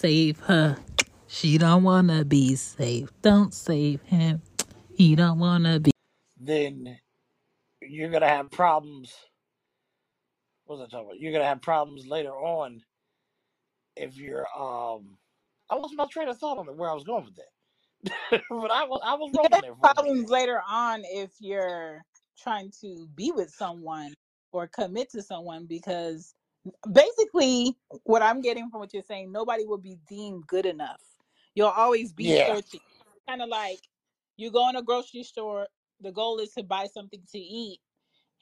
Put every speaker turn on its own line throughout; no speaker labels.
save her. She don't wanna be saved. Don't save him. He don't wanna be.
then you're gonna have problems. What was I talking about? You're gonna have problems later on if you're um. I lost my train of thought on it where I was going with that, but I was I was
You
rolling
have
there for a minute.
problems later on if you're trying to be with someone or commit to someone because basically what I'm getting from what you're saying, nobody will be deemed good enough. You'll always be
Yeah,
searching. Kind of like you go in a grocery store, the goal is to buy something to eat,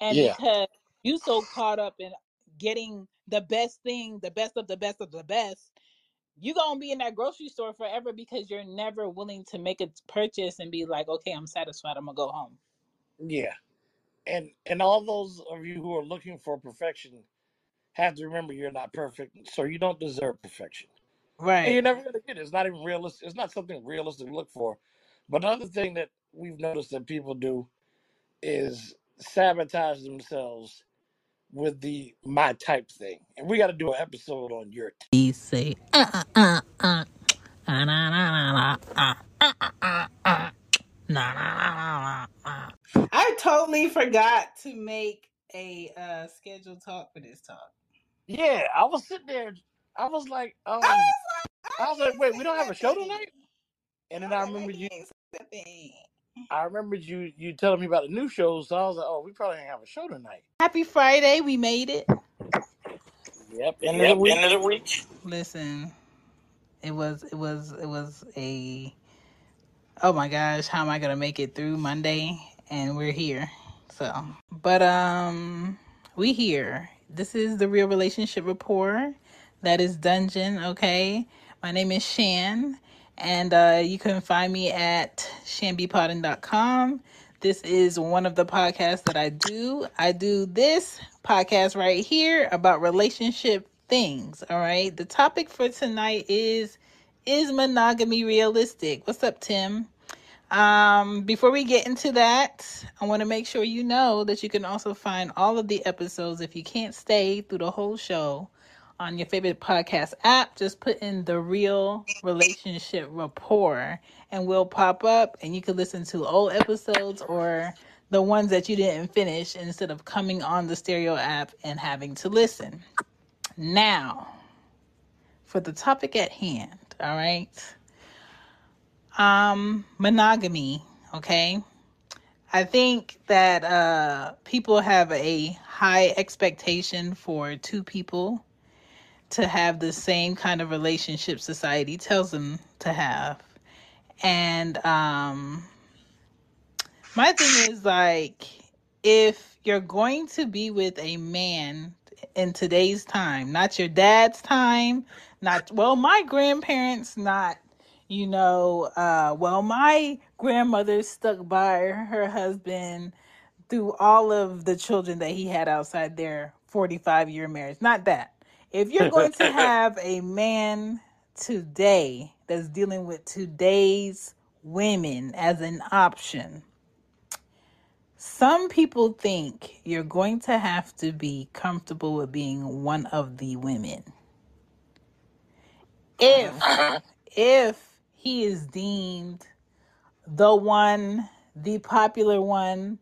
and
yeah,
because you so caught up in getting the best thing, the best of the best of the best, you're gonna be in that grocery store forever because you're never willing to make a purchase and be like, okay, I'm satisfied, I'm gonna go home.
yeah. And and all those of you who are looking for perfection have to remember you're not perfect, so you don't deserve perfection, Right. and you're never gonna get it. It's not even realistic. It's not something realistic to look for. But another thing that we've noticed that people do is sabotage themselves with the my type thing. And we got to do an episode on your type.
He say, uh, uh, uh, uh, uh, uh, uh, uh, uh, uh, uh.
I totally forgot to make a uh scheduled talk for this talk.
Yeah, I was sitting there. I was like,
I
um,
was like,
I
I
was like, wait, we don't have a show
nothing.
tonight. And then I
was
remember you.
didn't say nothing.
I remembered you. You telling me about the new shows. So I was like, oh, we probably ain't have a show tonight.
Happy Friday, we made it.
Yep, end of the
end of the week. Listen, it was it was it was a oh my gosh, how am I gonna make it through Monday? And we're here. So but um we here. This is the real relationship rapport. That is Dungeon, okay? My name is Shan, and uh, you can find me at chanbepoddin.com. This is one of the podcasts that I do. I do this podcast right here about relationship things, all right? The topic for tonight is Is monogamy realistic? What's up, Tim? Um, before we get into that, I want to make sure you know that you can also find all of the episodes if you can't stay through the whole show on your favorite podcast app. Just put in the real relationship rapport and we'll pop up and you can listen to old episodes or the ones that you didn't finish instead of coming on the stereo app and having to listen. Now, for the topic at hand, all right? Um, monogamy, okay? I think that uh people have a high expectation for two people to have the same kind of relationship society tells them to have. And um my thing is like if you're going to be with a man in today's time, not your dad's time, not well my grandparents, not you know, uh well my grandmother stuck by her husband through all of the children that he had outside their 45 year marriage. Not that. If you're going to have a man today that's dealing with today's women as an option, some people think you're going to have to be comfortable with being one of the women. If if he is deemed the one, the popular one,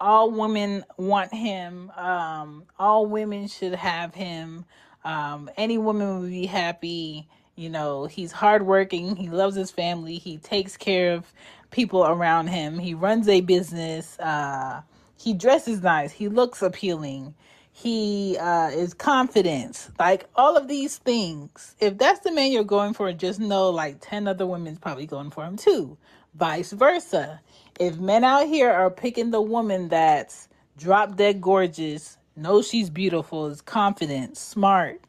all women want him, um, all women should have him. Um, any woman would be happy. You know, he's hardworking, he loves his family, he takes care of people around him, he runs a business, uh, he dresses nice, he looks appealing, he uh, is confident. Like all of these things. If that's the man you're going for, just know like 10 other women's probably going for him too. Vice versa. If men out here are picking the woman that's drop dead gorgeous, knows she's beautiful, is confident, smart,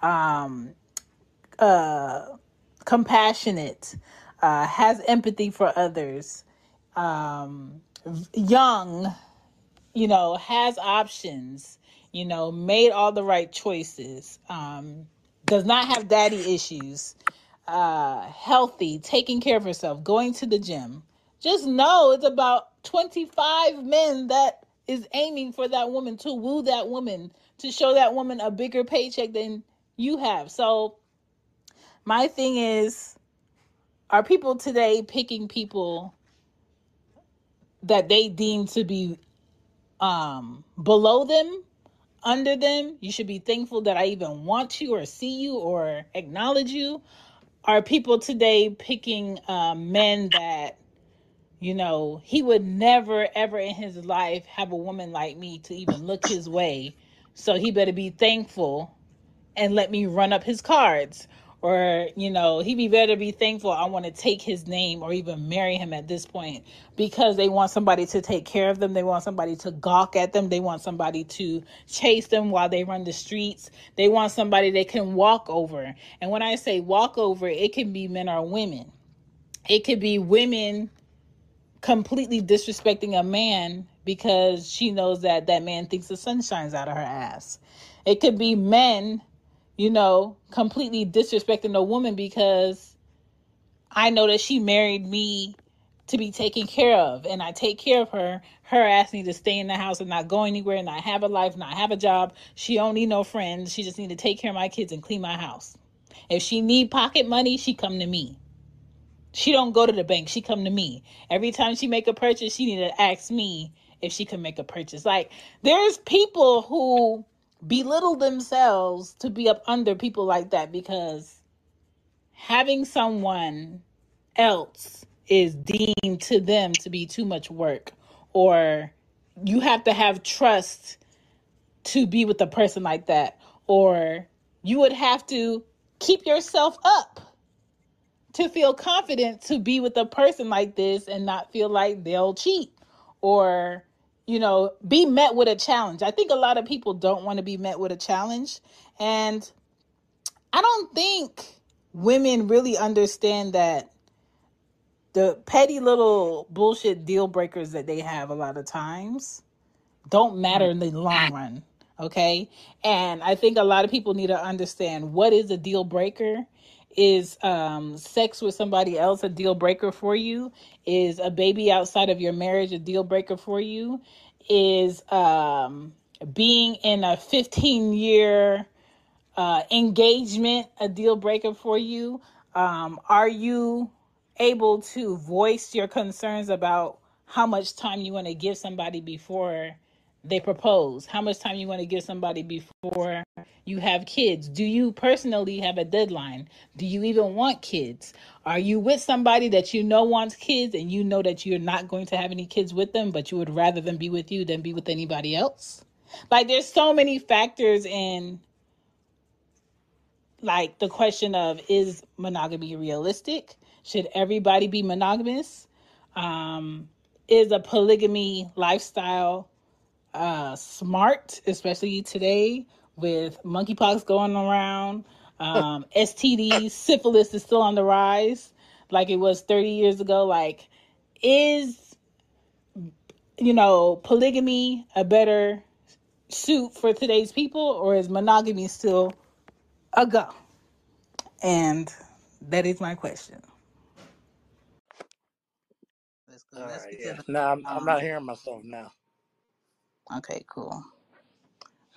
um, uh, compassionate, uh, has empathy for others, um, young, you know, has options, you know, made all the right choices, um, does not have daddy issues, uh, healthy, taking care of herself, going to the gym. Just know it's about 25 men that is aiming for that woman to woo that woman, to show that woman a bigger paycheck than you have. So My thing is, are people today picking people that they deem to be um below them, under them? You should be thankful that I even want you or see you or acknowledge you. Are people today picking uh, men that you know he would never ever in his life have a woman like me to even look his way? So he better be thankful and let me run up his cards. Or, you know, he be better be thankful I want to take his name or even marry him at this point because they want somebody to take care of them. They want somebody to gawk at them. They want somebody to chase them while they run the streets. They want somebody they can walk over. And when I say walk over, it can be men or women. It could be women completely disrespecting a man because she knows that that man thinks the sun shines out of her ass. It could be men you know, completely disrespecting a woman because I know that she married me to be taken care of and I take care of her. Her asking me to stay in the house and not go anywhere, and not have a life, not have a job. She don't need no friends. She just need to take care of my kids and clean my house. If she need pocket money, she come to me. She don't go to the bank. She come to me. Every time she make a purchase, she need to ask me if she can make a purchase. Like there's people who belittle themselves to be up under people like that because having someone else is deemed to them to be too much work or you have to have trust to be with a person like that or you would have to keep yourself up to feel confident to be with a person like this and not feel like they'll cheat or you know be met with a challenge i think a lot of people don't want to be met with a challenge and i don't think women really understand that the petty little bullshit deal breakers that they have a lot of times don't matter in the long run. Okay. And I think a lot of people need to understand what is a deal breaker. Is um, sex with somebody else a deal breaker for you? Is a baby outside of your marriage a deal breaker for you? Is um, being in a 15 year uh, engagement a deal breaker for you? Um, are you able to voice your concerns about how much time you want to give somebody before they propose? How much time you want to give somebody before you have kids? Do you personally have a deadline? Do you even want kids? Are you with somebody that you know wants kids and you know that you're not going to have any kids with them, but you would rather them be with you than be with anybody else? Like there's so many factors in like the question of is monogamy realistic? Should everybody be monogamous? Um, is a polygamy lifestyle uh, smart, especially today with monkeypox going around? Um, STDs, syphilis is still on the rise, like it was 30 years ago. Like, is you know polygamy a better suit for today's people, or is monogamy still a go? And that is my question. Let's go.
All
That's
right, yeah. No, I'm, I'm
um
not hearing myself now.
Okay, cool.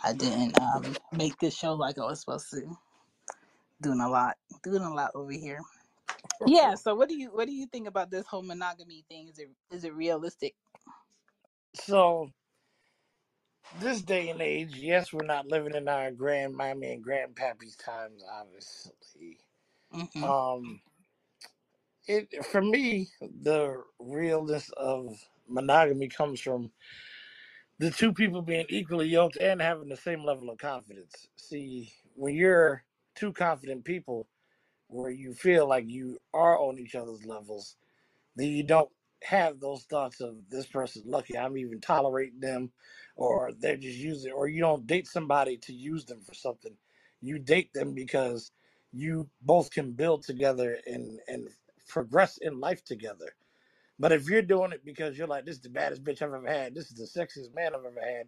I didn't um make this show like I was supposed to. Doing a lot. Doing a lot over here. Yeah, so what do you what do you think about this whole monogamy thing? Is it is it realistic?
So, this day and age, yes, we're not living in our grandmammy and grandpappy's times, obviously.
Mm-hmm.
Um, it for me, the realness of monogamy comes from the two people being equally yoked and having the same level of confidence. See, when you're two confident people where you feel like you are on each other's levels, then you don't have those thoughts of this person's lucky, I'm even tolerating them, or they're just using, or you don't date somebody to use them for something. You date them because you both can build together and and progress in life together. But if you're doing it because you're like, this is the baddest bitch I've ever had, this is the sexiest man I've ever had,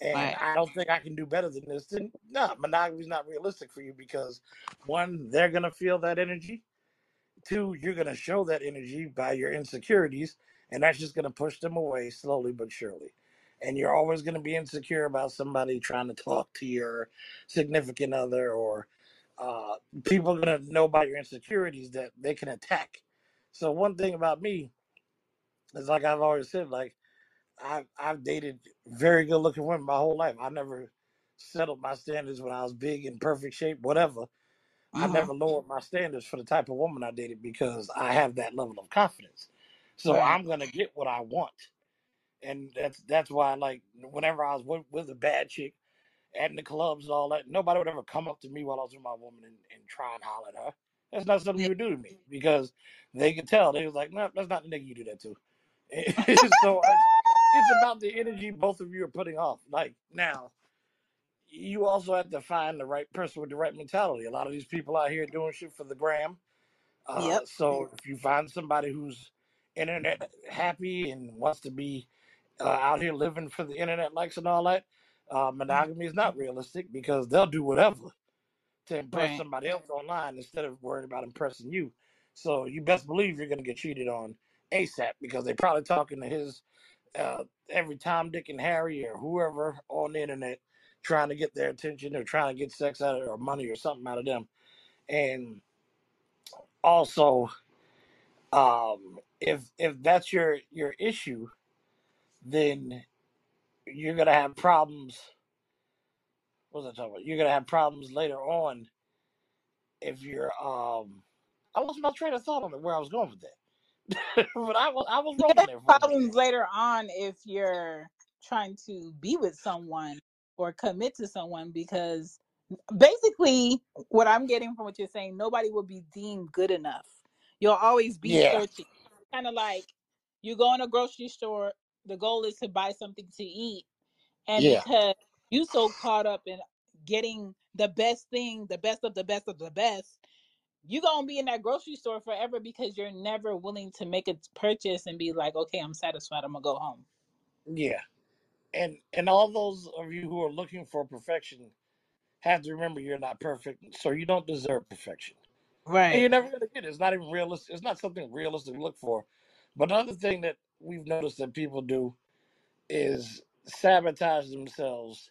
and
Right.
I don't think I can do better than this, then no, monogamy is not realistic for you because one, they're gonna feel that energy. Two, you're gonna show that energy by your insecurities, and that's just gonna push them away slowly but surely. And you're always gonna be insecure about somebody trying to talk to your significant other or uh, people are gonna know about your insecurities that they can attack. So one thing about me is like I've always said, like I've I've dated very good looking women my whole life. I never settled my standards when I was big in perfect shape, whatever. I
hmm
never lowered my standards for the type of woman I dated because I have that level of confidence. So
Right.
I'm gonna get what I want, and that's that's why like whenever I was with, with a bad chick at the clubs and all that, nobody would ever come up to me while I was with my woman and, and try and holler at her. That's not something
Yeah.
you would do to me because they could tell. They was like, no, that's not the nigga you do that to. so I, it's about the energy both of you are putting off. Like now, you also have to find the right person with the right mentality. A lot of these people out here doing shit for the gram. Uh,
Yep.
so if you find somebody who's internet happy and wants to be uh, out here living for the internet likes and all that, uh, monogamy is not realistic because they'll do whatever to impress
Right.
somebody else online instead of worrying about impressing you. So you best believe you're gonna get cheated on ASAP because they're probably talking to his uh, every Tom, Dick, and Harry or whoever on the internet trying to get their attention or trying to get sex out of or money or something out of them. And also, um, if if that's your your issue, then you're gonna have problems. What was I talking about? You're gonna have problems later on if you're um. I lost my train of thought on where I was going with that, but I was I was rolling there for
problems later on if you're trying to be with someone or commit to someone because basically what I'm getting from what you're saying, nobody will be deemed good enough. You'll always be
Yeah,
searching. Kind of like you go in a grocery store, the goal is to buy something to eat. And
yeah,
because you so caught up in getting the best thing, the best of the best of the best, you gonna be in that grocery store forever because you're never willing to make a purchase and be like, okay, I'm satisfied. I'm gonna go home.
yeah. And and all those of you who are looking for perfection have to remember you're not perfect, so you don't deserve perfection. And
Right.
you're never gonna get it. It's not even realistic. It's not something realistic to look for. But another thing that we've noticed that people do is sabotage themselves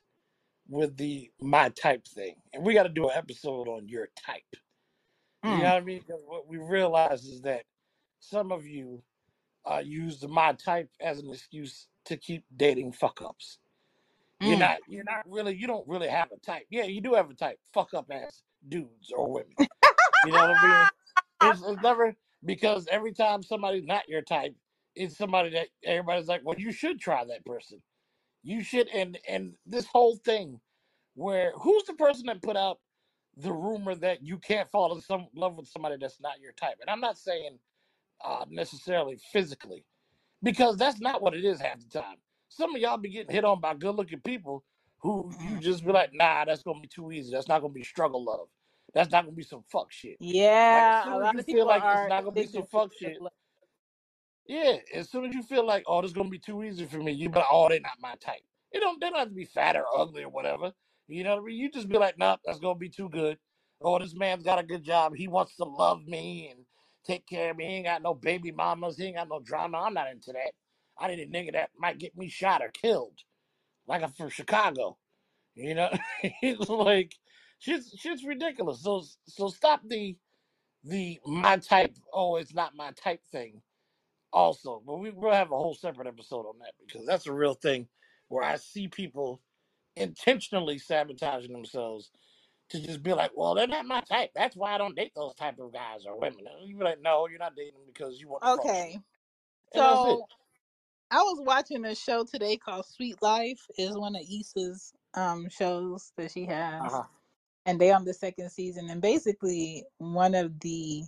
with the my type thing. And we got to do an episode on your type. You know
Mm.
what I mean? Because what we realize is that some of you uh, use the my type as an excuse to keep dating fuck ups. You're
Mm.
not. You're not really. You don't really have a type. Yeah, you do have a type. Fuck up ass dudes or women. You know what I mean? It's, it's never because every time somebody's not your type, it's somebody that everybody's like, well, you should try that person. You should. And and this whole thing where who's the person that put out the rumor that you can't fall in some love with somebody that's not your type? And I'm not saying uh, necessarily physically because that's not what it is half the time. Some of y'all be getting hit on by good looking people who you
Mm.
just be like, nah, that's gonna be too easy. That's not gonna be struggle love. That's not gonna be some fuck shit. Like as
Yeah,
soon as you feel like it's not gonna be some fuck shit,
love.
yeah, as soon as you feel like, oh, this is gonna be too easy for me, you be like, oh, they're not my type. It don't they don't have to be fat or ugly or whatever. You know? You just be like, nah, that's gonna be too good. Oh, this man's got a good job. He wants to love me and take care of me. He ain't got no baby mamas. He ain't got no drama. I'm not into that. I need a nigga that might get me shot or killed, like I'm from Chicago. You know, it's like shit's shit's ridiculous. So so stop the the my type. Oh, it's not my type thing also. But we, we'll have a whole separate episode on that because that's a real thing where I see people intentionally sabotaging themselves to just be like, well, they're not my type. That's why I don't date those type of guys or women. And you be like, no, you're not dating them because you want to cross me.
Okay,
And that's it.
so I was watching a show today called Sweet Life. is one of Issa's um shows that she has,
Uh huh.
and they on the second season. And basically, one of the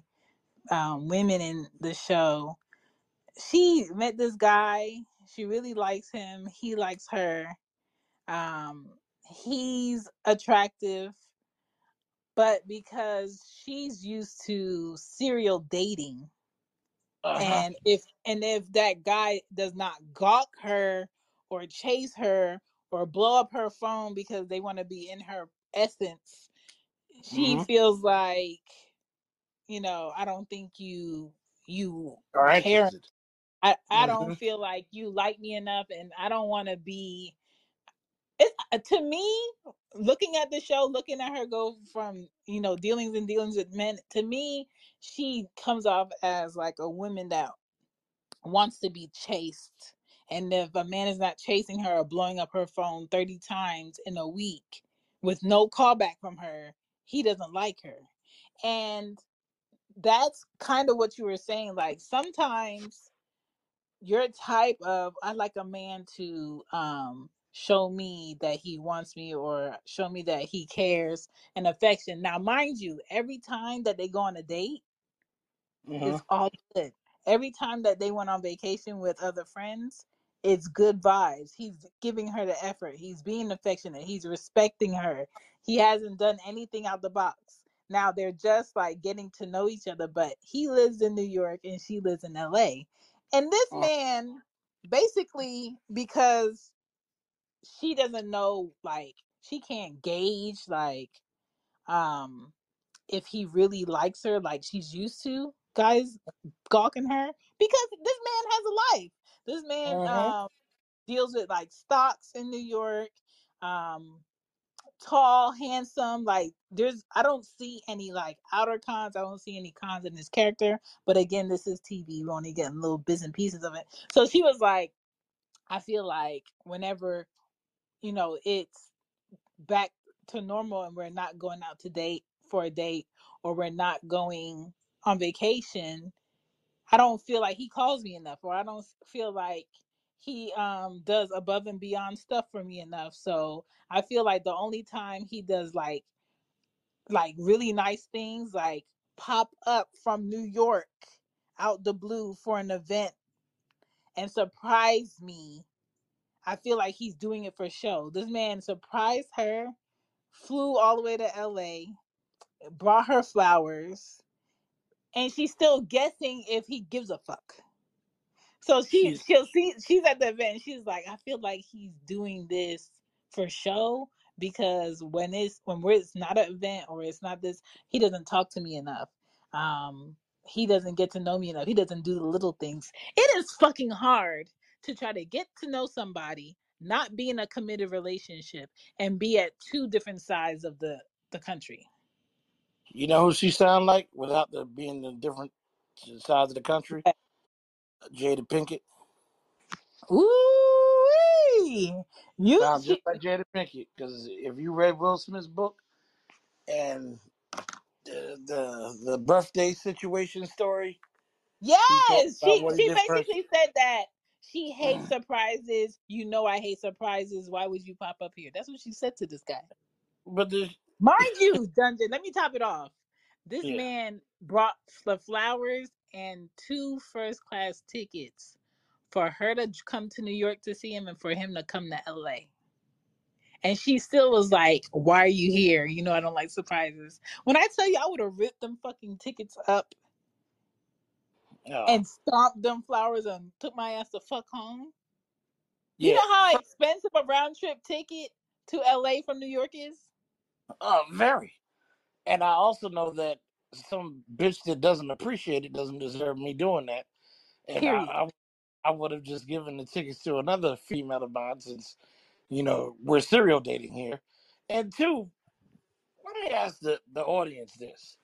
um, women in the show, she met this guy. She really likes him. He likes her. Um, he's attractive, but because she's used to serial dating,
Uh huh.
and if and if that guy does not gawk her or chase her or blow up her phone because they want to be in her essence, she
hmm
feels like you know I don't think you you
Are
care. I, I
hmm
don't feel like you like me enough and I don't want to be it's uh, to me, looking at the show, looking at her go from you know dealings and dealings with men, to me, she comes off as like a woman that wants to be chased. And if a man is not chasing her or blowing up her phone 30 times in a week with no callback from her, he doesn't like her. And that's kind of what you were saying. Like sometimes your type of I like a man to um show me that he wants me or show me that he cares and affection. Now mind you, every time that they go on a date,
hmm
it's all good. Every time that they went on vacation with other friends, it's good vibes. He's giving her the effort. He's being affectionate. He's respecting her. He hasn't done anything out the box. Now they're just like getting to know each other, but he lives in New York and she lives in LA. And this man basically because she doesn't know like she can't gauge like um if he really likes her like she's used to guys gawking her because this man has a life. This man
hmm
um deals with like stocks in new york um tall handsome like there's i don't see any like outer cons i don't see any cons in his character but again this is tv we're only getting little bits and pieces of it. So she was like i feel like whenever you know it's back to normal and we're not going out to date for a date or we're not going on vacation, I don't feel like he calls me enough or I don't feel like he um does above and beyond stuff for me enough. So I feel like the only time he does like like really nice things like pop up from New York out the blue for an event and surprise me. I feel like he's doing it for show. This man surprised her, flew all the way to LA, brought her flowers, and she's still guessing if he gives a fuck. So she
She's
she'll see she's at the event and she's like, I feel like he's doing this for show because when it's when we're, it's not an event or it's not this, he doesn't talk to me enough. Um, he doesn't get to know me enough. He doesn't do the little things. It is fucking hard to try to get to know somebody, not be in a committed relationship, and be at two different sides of the the country.
you know who she sound like without the being the different sides of the country? Jada Pinkett.
Ooh, you
Sound just like Jada Pinkett. Because if you read Will Smith's book and the, the the birthday situation story,
yes, she she basically said that she hates surprises. You know I hate surprises. Why would you pop up here? That's what she said to this guy.
But the
Mind you, Dungeon, let me top it off. This
yeah,
man brought the flowers and two first class tickets for her to come to New York to see him and for him to come to LA. And she still was like, Why are you here? You know, I don't like surprises. When I tell you, I would have ripped them fucking tickets up
oh,
and stomped them flowers and took my ass the fuck home. You know how expensive a round trip ticket to LA from New York is?
uh, very. And I also know that some bitch that doesn't appreciate it doesn't deserve me doing that. And I, I, I would have just given the tickets to another female of mine since, you know, we're serial dating here. And two, let me ask the, the audience this.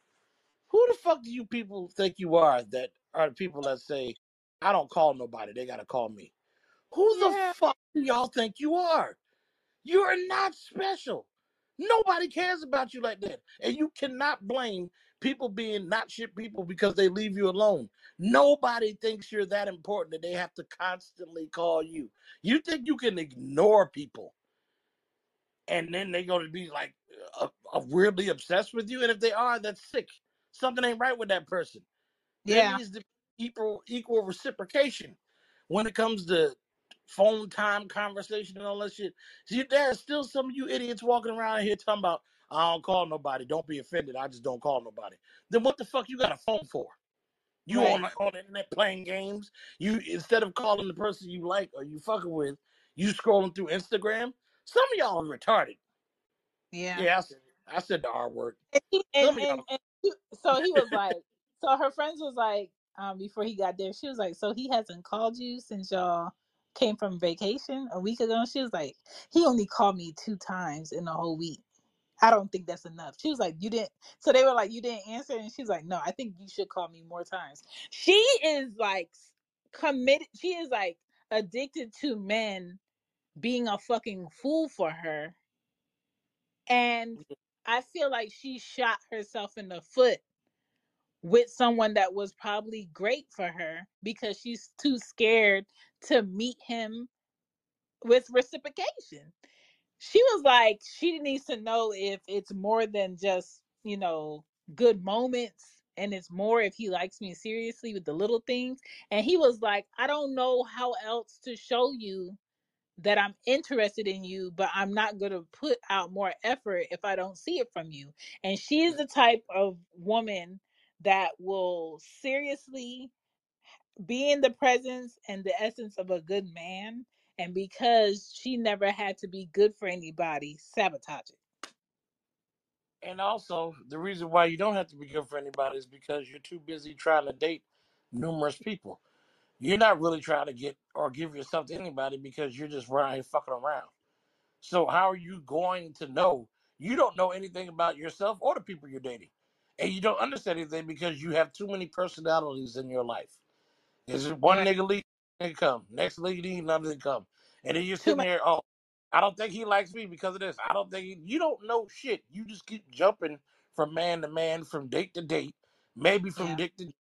Who the fuck do you people think you are that are the people that say, I don't call nobody, they gotta call me? Who the fuck do y'all think you are? You are not special. Nobody cares about you like that. And you cannot blame people being not shit people because they leave you alone. Nobody thinks you're that important that they have to constantly call you. You think you can ignore people and then they're going to be like uh, uh, weirdly obsessed with you? And if they are, that's sick. Something ain't right with that person. There
Yeah.
needs to be equal, equal reciprocation when it comes to phone time conversation and all that shit. See, there's still some of you idiots walking around here talking about, I don't call nobody. Don't be offended. I just don't call nobody. Then what the fuck you got a phone for? You
Right.
on the, on the internet playing games? You instead of calling the person you like or you fucking with, you scrolling through Instagram. Some of y'all are retarded.
Yeah.
Yeah, I said I said the R word.
And, he, and, and, so he was like, so her friends was like, um, before he got there, she was like, so he hasn't called you since y'all came from vacation a week ago she was like, he only called me two times in the whole week. I don't think that's enough. She was like, You didn't so they were like, You didn't answer? And she's like, No, I think you should call me more times. She is like committed she is like addicted to men being a fucking fool for her. And I feel like she shot herself in the foot with someone that was probably great for her because she's too scared to meet him with reciprocation. She was like, she needs to know if it's more than just, you know, good moments and it's more if he likes me seriously with the little things. And he was like, I don't know how else to show you that I'm interested in you, but I'm not going to put out more effort if I don't see it from you. And she is the type of woman that will seriously be in the presence and the essence of a good man. And because she never had to be good for anybody, sabotage it.
And also, the reason why you don't have to be good for anybody is because you're too busy trying to date numerous people. You're not really trying to get or give yourself to anybody because you're just running here fucking around. So how are you going to know? You don't know anything about yourself or the people you're dating. And you don't understand anything because you have too many personalities in your life. Is it one
Right.
nigga leave, nigga come. Next nigga leave, another nigga come. And then you're sitting there, oh, I don't think he likes me because of this. I don't think he, you don't know shit. You just keep jumping from man to man, from date to date, maybe from
Yeah.
dick to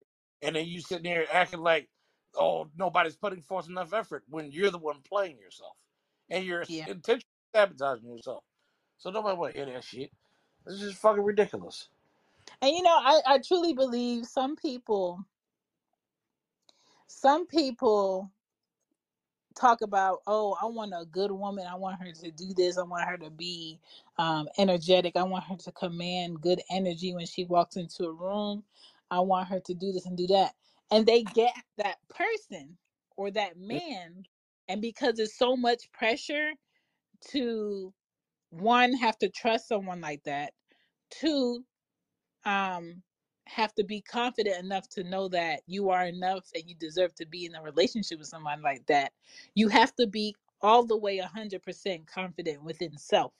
and then you sitting there acting like, oh, nobody's putting forth enough effort when you're the one playing yourself. And you're
Yeah.
intentionally sabotaging yourself. So nobody want to hear that shit. This is just fucking ridiculous.
And you know, I, I truly believe some people, some people talk about, oh, I want a good woman. I want her to do this. I want her to be um, energetic. I want her to command good energy when she walks into a room. I want her to do this and do that. And they get that person or that man. And because there's so much pressure to one, have to trust someone like that, two, um have to be confident enough to know that you are enough and you deserve to be in a relationship with someone like that you have to be all the way 100% confident within self.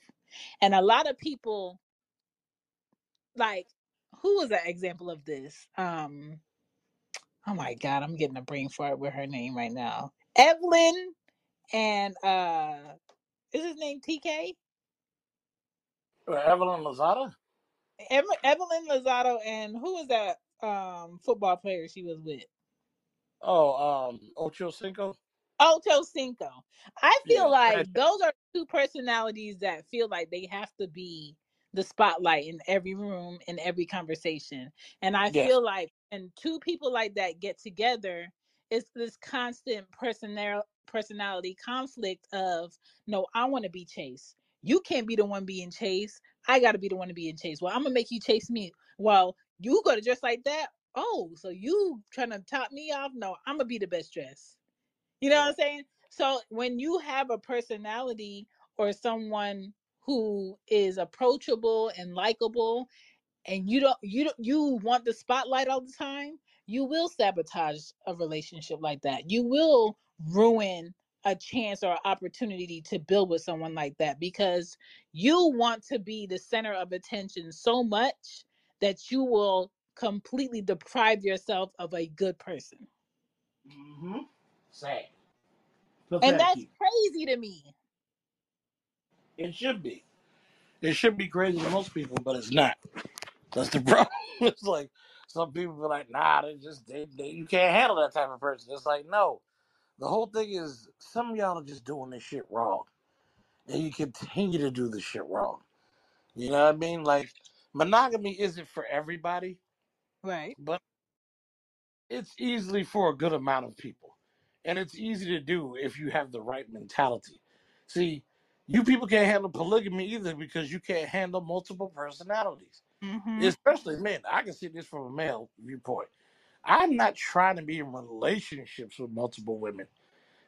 And a lot of people like who was an example of this? Um oh my god i'm getting a brain fart with her name right now. Evelyn and uh is his name tk
Evelyn Lozada?
Ev- evelyn lozado and who was that um football player she was with
Oh, um, Ocho Cinco?
Ocho Cinco. I feel
Yeah.
like those are two personalities that feel like they have to be the spotlight in every room, in every conversation. And I
Yes.
feel like when two people like that get together, it's this constant personal personality conflict of no, I want to be chased. You can't be the one being chased. I gotta be the one to be in chase. Well, I'm gonna make you chase me. Well, you gotta dress like that. Oh, so you trying to top me off? No, I'm gonna be the best dressed. You know what I'm saying? So when you have a personality or someone who is approachable and likable and you don't you don't you want the spotlight all the time, you will sabotage a relationship like that. You will ruin a chance or opportunity to build with someone like that because you want to be the center of attention so much that you will completely deprive yourself of a good person.
Mm-hmm. Sad.
And that's crazy to me.
It should be. It should be crazy to most people, but it's not. That's the problem. it's like some people be like, nah, they just they, they you can't handle that type of person. It's like, no. The whole thing is some of y'all are just doing this shit wrong. And you continue to do this shit wrong. You know what I mean? Like monogamy isn't for everybody,
Right.
but it's easily for a good amount of people. And it's easy to do if you have the right mentality. See, you people can't handle polygamy either because you can't handle multiple personalities.
Mm-hmm.
Especially men. I can see this from a male viewpoint. I'm not trying to be in relationships with multiple women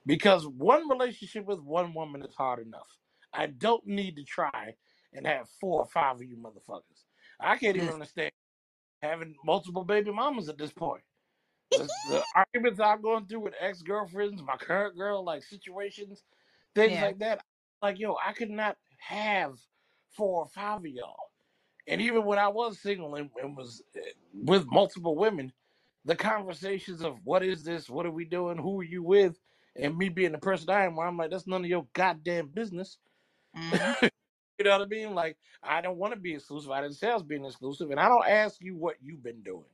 because one relationship with one woman is hard enough. I don't need to try and have four or five of you motherfuckers. I can't even understand having multiple baby mamas at this point. The, the arguments I'm going through with ex girlfriends, my current girl, like situations, things
Yeah.
like that. Like, yo, I could not have four or five of y'all. And even when I was single and, and was eh, with multiple women, the conversations of what is this, what are we doing, who are you with, and me being the person I am, where I'm like, that's none of your goddamn business.
hmm
You know what I mean? Like, I don't want to be exclusive. I didn't say I was being exclusive, and I don't ask you what you've been doing.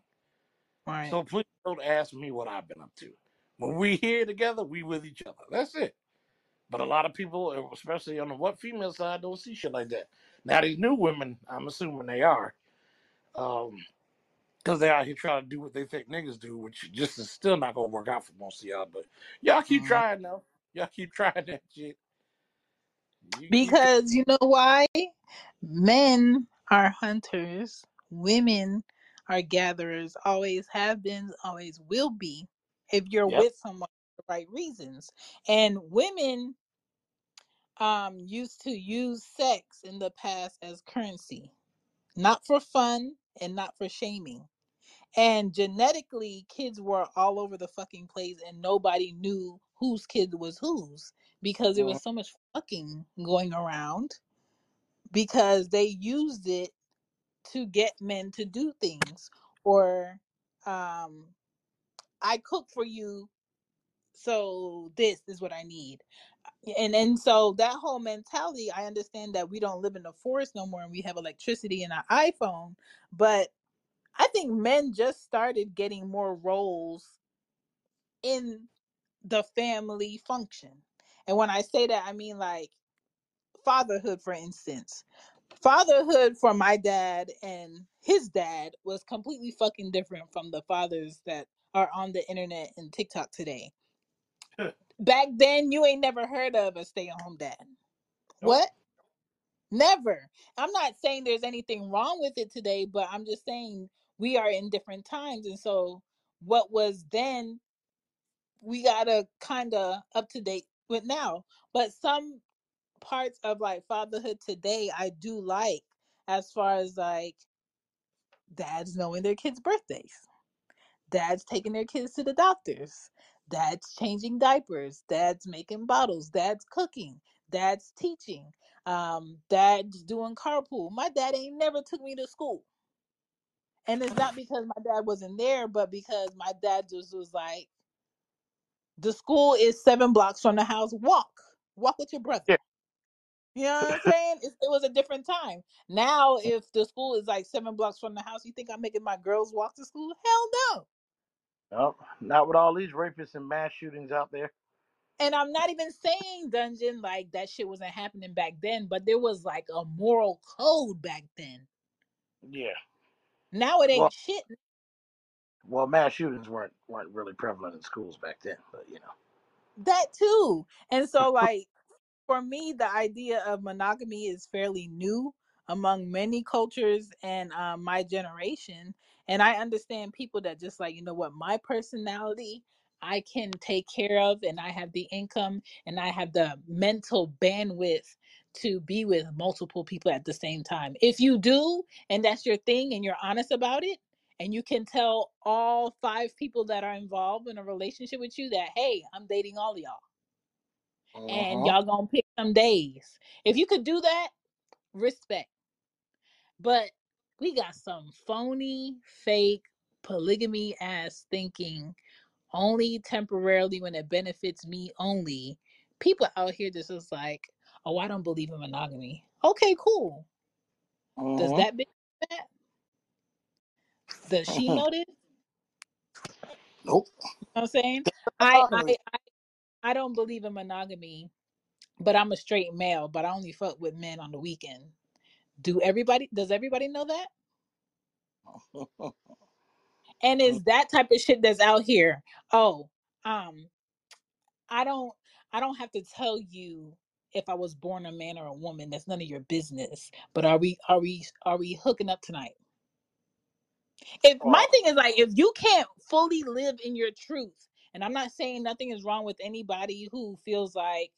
Right.
So please don't ask me what I've been up to. When we here together, we with each other. That's it. But a lot of people, especially on the what female side, don't see shit like that. Now these new women, I'm assuming they are, um, because they out here trying to do what they think niggas do, which just is still not gonna work out for most of y'all. But y'all keep
Mhm.
trying though. Y'all keep trying that shit. You.
Because you know why? Men are hunters, women are gatherers, always have been, always will be, if you're
Yep.
with someone for the right reasons. And women um used to use sex in the past as currency, not for fun and not for shaming. And genetically, kids were all over the fucking place and nobody knew whose kid was whose because there was so much fucking going around because they used it to get men to do things or um i cook for you so this is what i need and and so that whole mentality i understand that we don't live in the forest no more and we have electricity and our iphone but i think men just started getting more roles in the family function. And when i say that i mean like fatherhood for instance. Fatherhood for my dad and his dad was completely fucking different from the fathers that are on the internet and TikTok today. Back then, you ain't never heard of a stay at home dad.
Nope.
What? Never. I'm not saying there's anything wrong with it today, but I'm just saying we are in different times. And so, what was then, we gotta kind of up to date with now. But some parts of like fatherhood today, I do like as far as like dads knowing their kids' birthdays, dads taking their kids to the doctors, dads changing diapers, dads making bottles, dads cooking, dads teaching, um, dads doing carpool. My dad ain't never took me to school. And it's not because my dad wasn't there, but because my dad just was like, the school is seven blocks from the house. Walk. Walk with your brother.
Yeah.
You know what I'm saying? It, it was a different time. Now, if the school is like seven blocks from the house, you think I'm making my girls walk to school? Hell no.
Nope. Not with all these rapists and mass shootings out there.
And I'm not even saying dungeon like that shit wasn't happening back then, but there was like a moral code back then.
Yeah.
Now it
Well,
ain't shit.
well, mass shootings weren't weren't really prevalent in schools back then, but you know.
That too. And so like for me, the idea of monogamy is fairly new among many cultures and um, my generation. And I understand people that just like, you know what, my personality I can take care of, and I have the income and I have the mental bandwidth to be with multiple people at the same time. If you do, and that's your thing, and you're honest about it, and you can tell all five people that are involved in a relationship with you that, hey, I'm dating all y'all and
Uh-huh.
y'all gonna pick some days. If you could do that, respect. But we got some phony, fake, polygamy ass thinking only temporarily when it benefits me only. People out here just is like, oh, I don't believe in monogamy. Okay, cool. Does
Uh-huh.
that know that? Does she know this?
Nope.
You know what I'm saying? I I I, I don't believe in monogamy, but I'm a straight male, but I only fuck with men on the weekend. Do everybody does everybody know that? and it's that type of shit that's out here oh um i don't i don't have to tell you if i was born a man or a woman that's none of your business but are we are we are we hooking up tonight if my thing is like if you can't fully live in your truth and i'm not saying nothing is wrong with anybody who feels like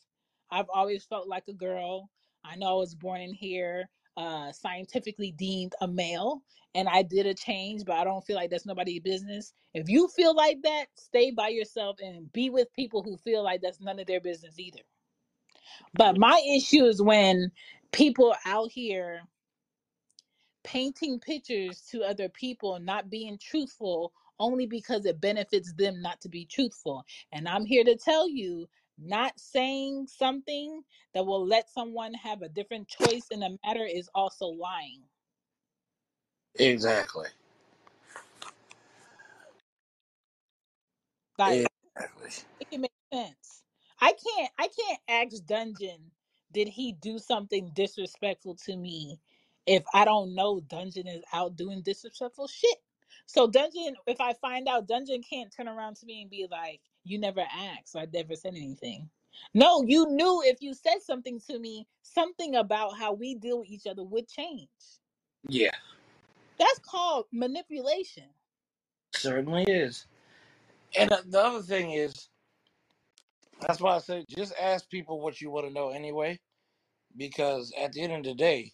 i've always felt like a girl i know i was born in here uh scientifically deemed a male and I did a change, but I don't feel like that's nobody's business. If you feel like that, stay by yourself and be with people who feel like that's none of their business either. But my issue is when people out here painting pictures to other people not being truthful only because it benefits them not to be truthful. And I'm here to tell you not saying something that will let someone have a different choice in a matter is also lying.
Exactly.
Like
Exactly.
make it make sense. I can't I can't ask Dungeon did he do something disrespectful to me if I don't know Dungeon is out doing disrespectful shit. So Dungeon, if I find out Dungeon can't turn around to me and be like, You never asked, so I never said anything. No, you knew if you said something to me, something about how we deal with each other would change.
Yeah,
That's called manipulation.
certainly is. And the other thing is, that's why I say just ask people what you want to know anyway, because at the end of the day,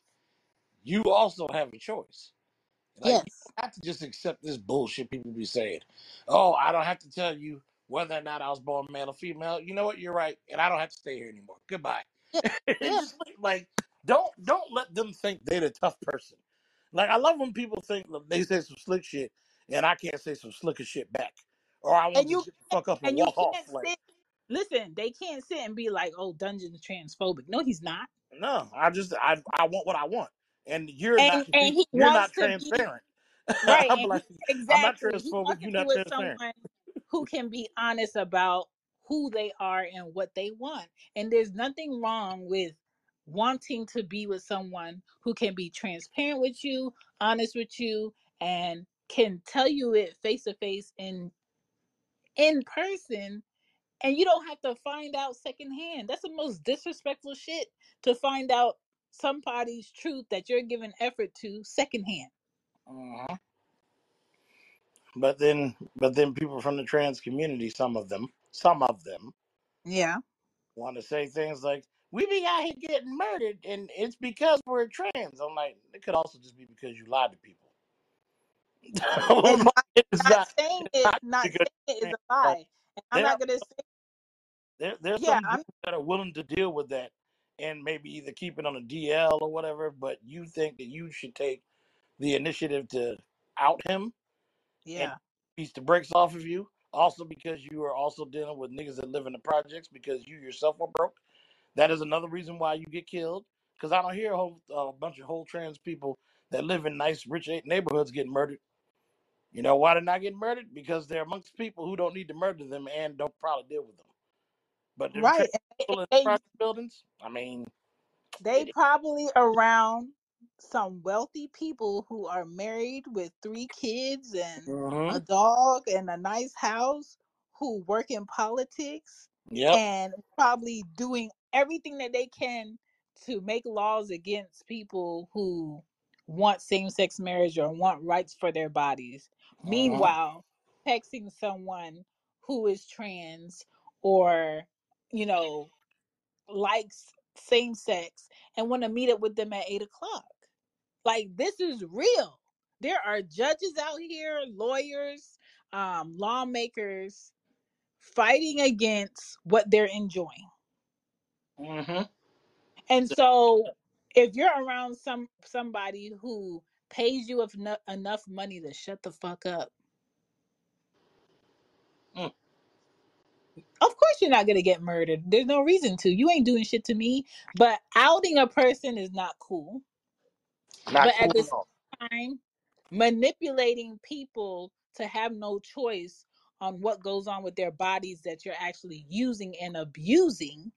you also have a choice. Like you
Yes.
don't have to just accept this bullshit people be saying. Oh, I don't have to tell you whether or not I was born male or female. You know what? You're right, and I don't have to stay here anymore. Goodbye.
Yeah. Yeah.
like, like, don't don't let them think they're the tough person. Like I love when people think they say some slick shit, and I can't say some slicker shit back, or I want to
you
get the fuck up and
and you
walk off.
can't
Like
sit listen they can't sit and be like oh dungeon's transphobic no he's not
no, I just I I want what I want, and you're
and
not
and
you're not
to be
transparent.
right
I'm
and he
I'm not transphobic. You're not transparent.
someone who can be honest about who they are and what they want and there's nothing wrong with wanting to be with someone who can be transparent with you honest with you and can tell you it face to face in in person and you don't have to find out secondhand. That's the most disrespectful shit to find out somebody's truth that you're giving effort to secondhand.
uh But then, but then people from the trans community, some of them, some of them,
Yeah.
want to say things like, "We be out here getting murdered, and it's because we're trans." I'm like, it could also just be because you lied to people.
And not,
it's
not
not.
saying
It's
it,
not
not
because
saying it
you're trans.
a lie. And I'm
there,
not gonna say,
there, there's
yeah,
some
I'm
dudes that are willing to deal with that, and maybe either keep it on a DL or whatever. But you think that you should take the initiative to out him
yeah.
piece the brakes off of you. Also, because you are also dealing with niggas that live in the projects because you yourself were broke. That is another reason why you get killed. Because I don't hear a whole a bunch of whole trans people that live in nice, rich neighborhoods getting murdered. You know why they're not getting murdered? Because they're amongst people who don't need to murder them and don't probably deal with them. But
Right.
People in
they,
private buildings, I mean,
They
it,
probably around some wealthy people who are married with three kids and a dog and a nice house who work in politics
yep,
and probably doing everything that they can to make laws against people who want same-sex marriage or want rights for their bodies.
hmm
Meanwhile, texting someone who is trans or you know likes same sex and want to meet up with them at eight o'clock. Like this is real. There are judges out here, lawyers, um, lawmakers fighting against what they're enjoying.
hmm
And so if you're around some somebody who pays you enough enough money to shut the fuck up, of course you're not gonna get murdered. There's no reason to. You ain't doing shit to me. But outing a person is not cool
not
but
cool
at the
at
same time manipulating people to have no choice on what goes on with their bodies that you're actually using and abusing.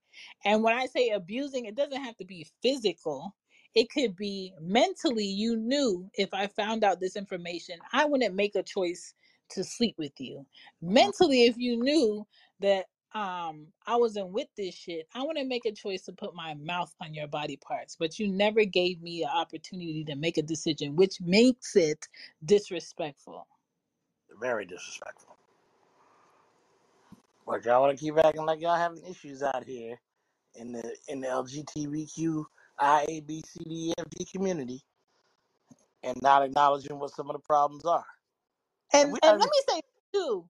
And when i say abusing it doesn't have to be physical. It could be mentally you knew if i found out this information i wouldn't make a choice to sleep with you. Mm-hmm. Mentally if you knew that um I wasn't with this shit, I want to make a choice to put my mouth on your body parts, but you never gave me an opportunity to make a decision, which makes it disrespectful.
Very disrespectful. But y'all want to keep acting like y'all having issues out here in the in the LGBTQ I A B C D E F G community and not acknowledging what some of the problems are. And
And
we
and let me say too,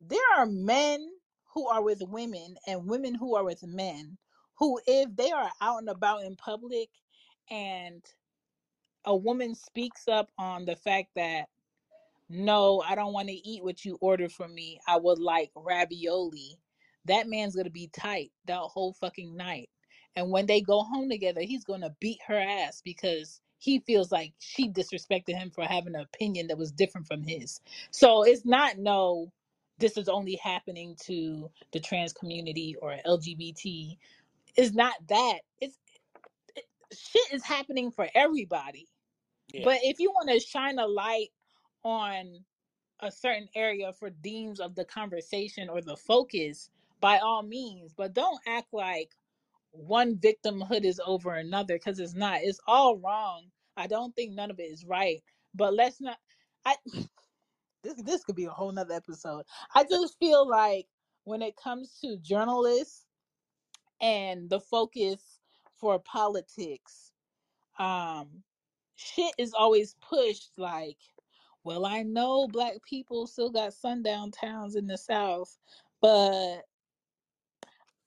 there are men who are with women and women who are with men who if they are out and about in public and a woman speaks up on the fact that no, I don't want to eat what you ordered for me. I would like ravioli. That man's to be tight that whole fucking night. And when they go home together, he's to beat her ass because he feels like she disrespected him for having an opinion that was different from his. So it's not no, this is only happening to the trans community or LGBT. It's not that. It's it, shit is happening for everybody.
yeah,
But if you want to shine a light on a certain area for themes of the conversation or the focus by all means but don't act like one victimhood is over another because it's not it's all wrong i don't think none of it is right but let's not i this this could be a whole nother episode. I just feel like when it comes to journalists and the focus for politics um shit is always pushed like well i know black people still got sundown towns in the south but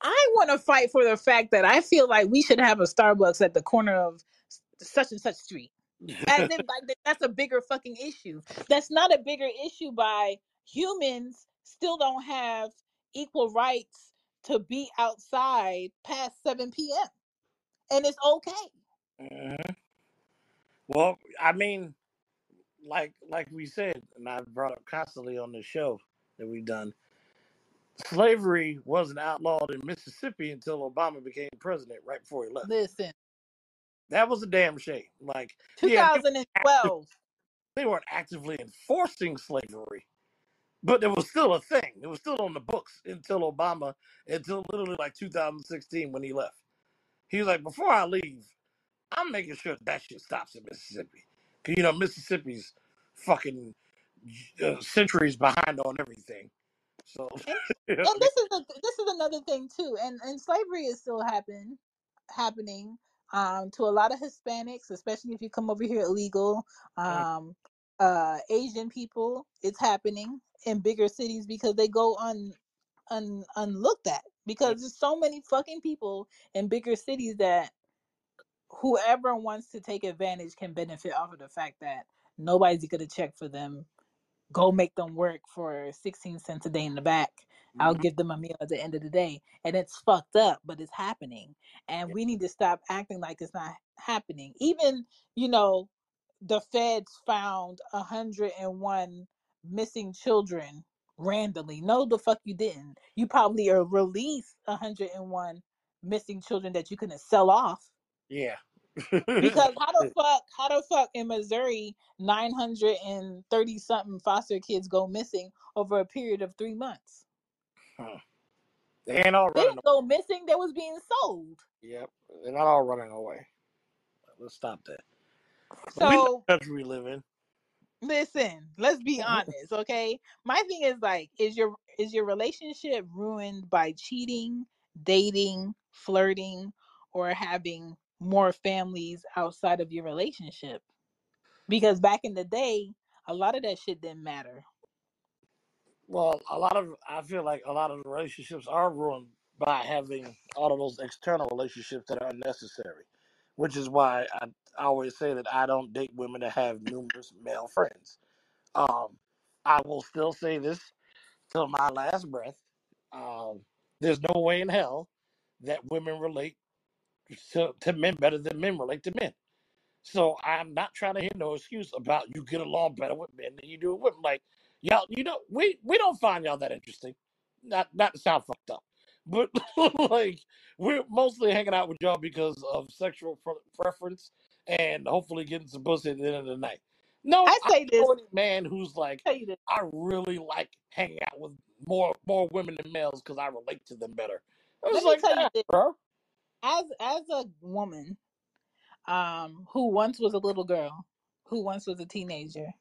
i want to fight for the fact that i feel like we should have a starbucks at the corner of such and such street as if like that- that's a bigger fucking issue that's not a bigger issue by humans still don't have equal rights to be outside past 7 p.m and it's okay
Mhm. Well, I mean, like like we said, and I've brought up constantly on the show that we've done. Slavery wasn't outlawed in Mississippi until Obama became president, right before he left.
listen
That was a damn shame. Like, yeah, they,
2012
they weren't actively enforcing slavery, but it was still a thing. It was still on the books until Obama, until literally like 2016 when he left. He was like, before I leave, I'm making sure that shit stops in Mississippi. Because, you know, Mississippi's fucking uh, centuries behind on everything. So,
and and this is the this is another thing too and and slavery is still happen happening um to a lot of hispanics especially if you come over here illegal um uh asian people it's happening in bigger cities because they go un, un unlooked at because there's so many fucking people in bigger cities that whoever wants to take advantage can benefit off of the fact that nobody's gonna check for them go make them work for 16 cents a day in the back. I'll
mhm,
give them a meal at the end of the day. And it's fucked up, but it's happening. And we need to stop acting like it's not happening. Even, you know, the feds found 101 missing children randomly. No, the fuck you didn't. You probably uh, released 101 missing children that you couldn't sell off
yeah.
because how the fuck, how the fuck in Missouri, nine hundred and thirty something foster kids go missing over a period of three months?
Huh. they ain't all
They
running
didn't go missing; they was being sold.
Yep, they're not all running away. Let's stop that. But we know
So
the country we live in.
listen, let's be mm-hmm. honest, okay? My thing is like, is your is your relationship ruined by cheating, dating, flirting, or having more families outside of your relationship? Because back in the day, a lot of that shit didn't matter.
Well, a lot of I feel like a lot of the relationships are ruined by having all of those external relationships that are unnecessary, which is why I, I always say that I don't date women that have numerous male friends. Um, I will still say this till my last breath. Um, there's no way in hell that women relate to, to men better than men relate to men. So I'm not trying to hear no excuse about you get along better with men than you do with women. Like y'all, you know, we we don't find y'all that interesting. Not not to sound fucked up, but like we're mostly hanging out with y'all because of sexual pre- preference and hopefully getting some pussy at the end of the night. No,
I
I
say
don't
this,
man who's like,
this.
I really like hanging out with more more women than males because I relate to them better. I was
Let
like,
tell you this.
bro.
As as a woman, um, who once was a little girl, who once was a teenager,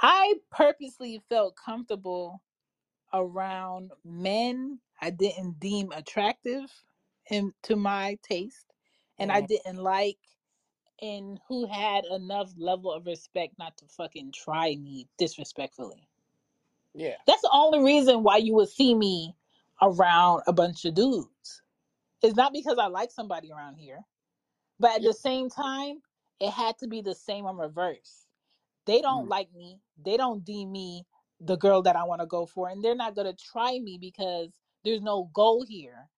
I purposely felt comfortable around men I didn't deem attractive and to my taste and I didn't like and who had enough level of respect not to fucking try me disrespectfully.
Yeah.
That's the only reason why you would see me around a bunch of dudes. It's not because I like somebody around here, but at
Yeah.
the same time, it had to be the same on reverse. They don't
Mm.
like me. They don't deem me the girl that I want to go for, and they're not gonna try me because there's no goal here.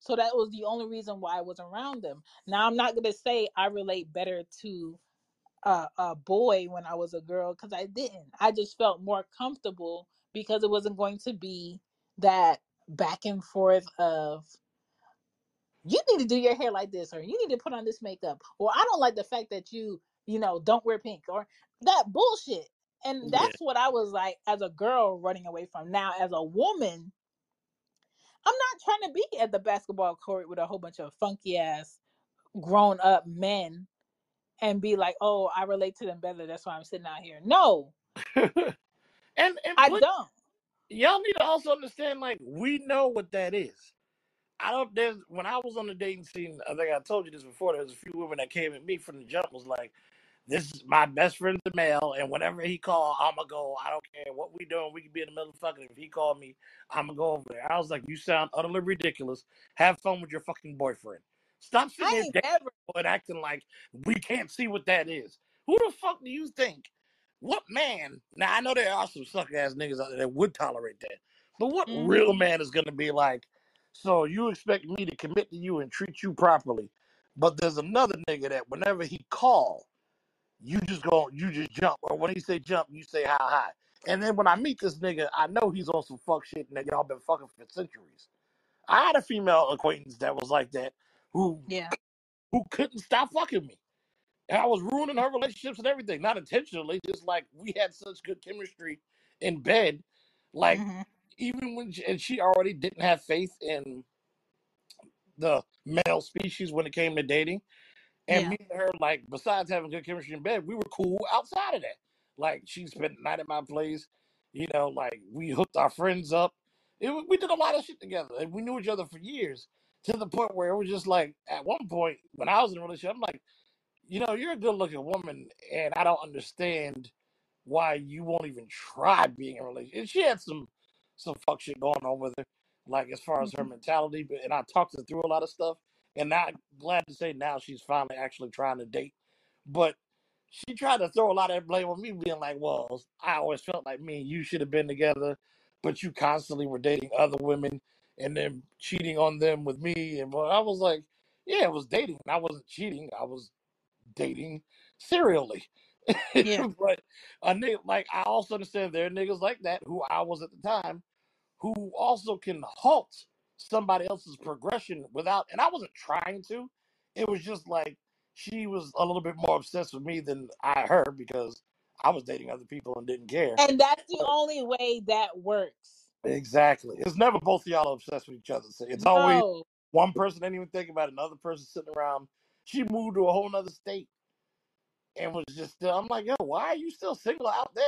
So that was the only reason why I was around them. Now I'm not gonna say I relate better to a, a boy when I was a girl because I didn't. I just felt more comfortable because it wasn't going to be that back and forth of you need to do your hair like this or you need to put on this makeup or I don't like the fact that you you know don't wear pink or that bullshit. And
Yeah.
that's what I was like as a girl running away from. Now as a woman, I'm not trying to be at the basketball court with a whole bunch of funky ass grown up men and be like, "Oh, I relate to them better. That's why I'm sitting out here." No,
and and
I
put
don't.
y'all need to also understand like we know what that is. I don't. There's when I was on the dating scene. I think I told you this before. There was a few women that came at me from the jump. Was like, "This is my best friend's a male, and whenever he call, I'ma go. I don't care what we doing. We can be in the middle of fucking. If he called me, I'ma go over there." I was like, "You sound utterly ridiculous. Have fun with your fucking boyfriend. Stop sitting there and acting like we can't see what that is. Who the fuck do you think? What man? Now I know there are some suck ass niggas out there that would tolerate that, but what
hmm
real man is gonna be like? So you expect me to commit to you and treat you properly, but there's another nigga that whenever he call, you just go, you just jump, or when he say jump, you say how high. And then when I meet this nigga, I know he's on some fuck shit and that y'all been fucking for centuries. I had a female acquaintance that was like that, who
Yeah.
who couldn't stop fucking me. And I was ruining her relationships and everything, not intentionally, just like we had such good chemistry in bed. Like
hmm
even when she, and she already didn't have faith in the male species when it came to dating. And
Yeah.
me and her, like, besides having good chemistry in bed, we were cool outside of that. Like, she spent the night at my place. You know, like, we hooked our friends up. It, we did a lot of shit together. And we knew each other for years to the point where it was just like, at one point, when I was in a relationship, I'm like, you know, you're a good looking woman, and I don't understand why you won't even try being in a relationship. And she had some some fuck shit going on with her, like as far as her
hmm
mentality. But and I talked her through a lot of stuff, and now glad to say now she's finally actually trying to date. But she tried to throw a lot of that blame on me, being like, "Well, I always felt like me and you should have been together, but you constantly were dating other women and then cheating on them with me." And well, I was like, "Yeah, it was dating. I wasn't cheating. I was dating serially."
Yeah.
but a nigga like I also understand there are niggas like that who I was at the time who also can halt somebody else's progression without and I wasn't trying to. It was just like she was a little bit more obsessed with me than I her because I was dating other people and didn't care.
And that's the
But
only way that works.
exactly. It's never both of y'all obsessed with each other. So it's always
No,
one person didn't even think about it, another person sitting around. She moved to a whole nother state and was just still. I'm like, yo, why are you still single out there?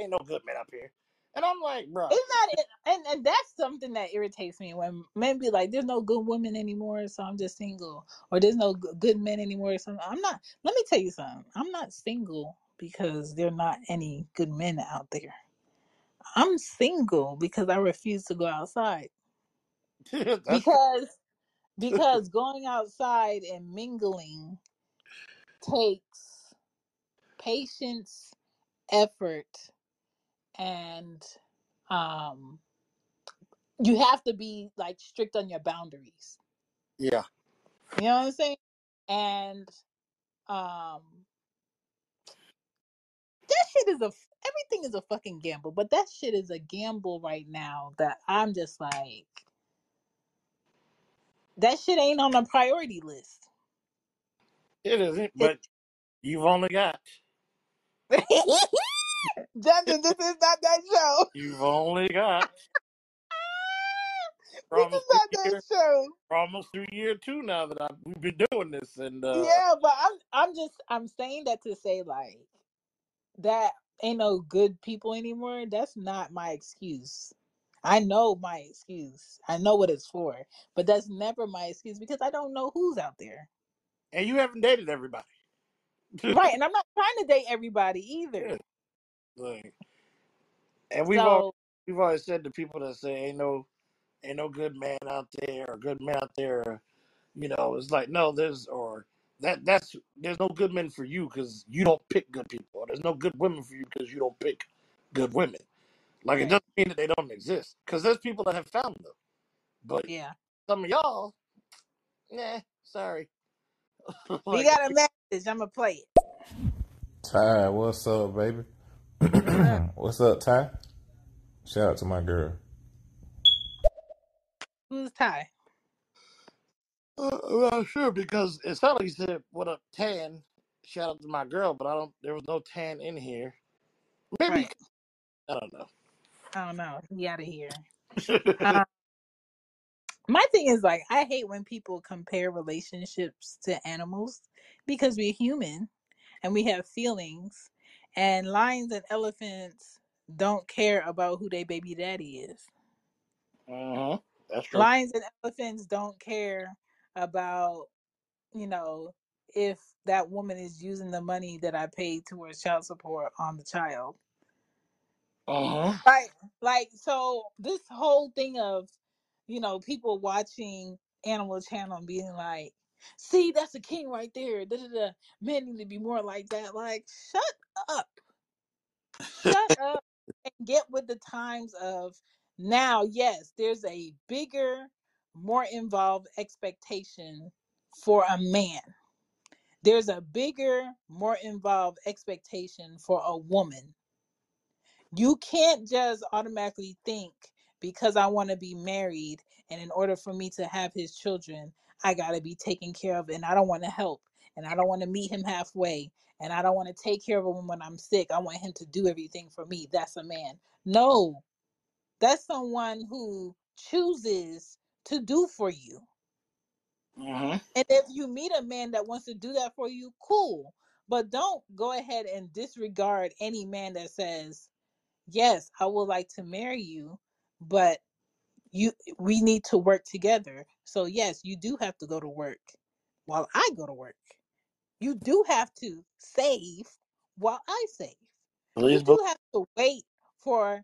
Ain't no good men up here. And I'm like, bro,
it's not. it- And and that's something that irritates me when men be like, "There's no good women anymore, so I'm just single," or "There's no good men anymore." So I'm not. Let me tell you something. I'm not single because there are not any good men out there. I'm single because I refuse to go outside. Because because going outside and mingling takes patience, effort, and um you have to be like strict on your boundaries.
yeah,
You know what I'm saying? And um that shit is a everything is a fucking gamble, but that shit is a gamble right now that I'm just like that shit ain't on the priority list.
it isn't.
It,
But you've only got
Johnson, this is not that show.
you've only got
This
almost
is
three
not that
years,
show.
almost three year two now that I've we've been doing this, and uh,
Yeah, but I'm I'm just I'm saying that to say like that ain't no good people anymore. That's not my excuse. I know my excuse. I know what it's for, but that's never my excuse because I don't know who's out there.
and you haven't dated everybody.
Right, and I'm not trying to date everybody either.
Yeah, like, and we've all
So
we've always said to people that say ain't no ain't no good man out there or good man out there. You know, it's like no, there's or that that's there's no good men for you because you don't pick good people. Or there's no good women for you because you don't pick good women. Like it
right,
doesn't mean that they don't exist because there's people that have found them, but
yeah.
some of y'all, nah, sorry.
We
like
got a message. I'm gonna play it.
Ty, what's up, baby?
What's up?
Ty? Shout out to my girl.
Who's Ty?
Uh, I'm sure because it sounded like you said what up tan. Shout out to my girl, but I don't. There was no tan in here. Maybe
Right.
I don't know.
I don't know. He out of here. Um, my thing is like I hate when people compare relationships to animals because we're human and we have feelings, and lions and elephants don't care about who their baby daddy is.
uh-huh. That's true.
Lions and elephants don't care about you know if that woman is using the money that I paid towards child support on the child
Uh huh.
Right. Like so this whole thing of, you know, people watching Animal Channel and being like, see, that's a king right there. Da, da, da. Men need to be more like that. Like, shut up. Shut up and get with the times of now, yes, there's a bigger, more involved expectation for a man. There's a bigger, more involved expectation for a woman you can't just automatically think because I want to be married and in order for me to have his children, I got to be taken care of and I don't want to help and I don't want to meet him halfway and I don't want to take care of him when I'm sick. I want him to do everything for me. That's a man. No, that's someone who chooses to do for you.
Huh.
And if you meet a man that wants to do that for you, cool. But don't go ahead and disregard any man that says, yes, I would like to marry you, but you we need to work together. So yes, you do have to go to work while I go to work. You do have to save while I save. You
Please, but
do have to wait for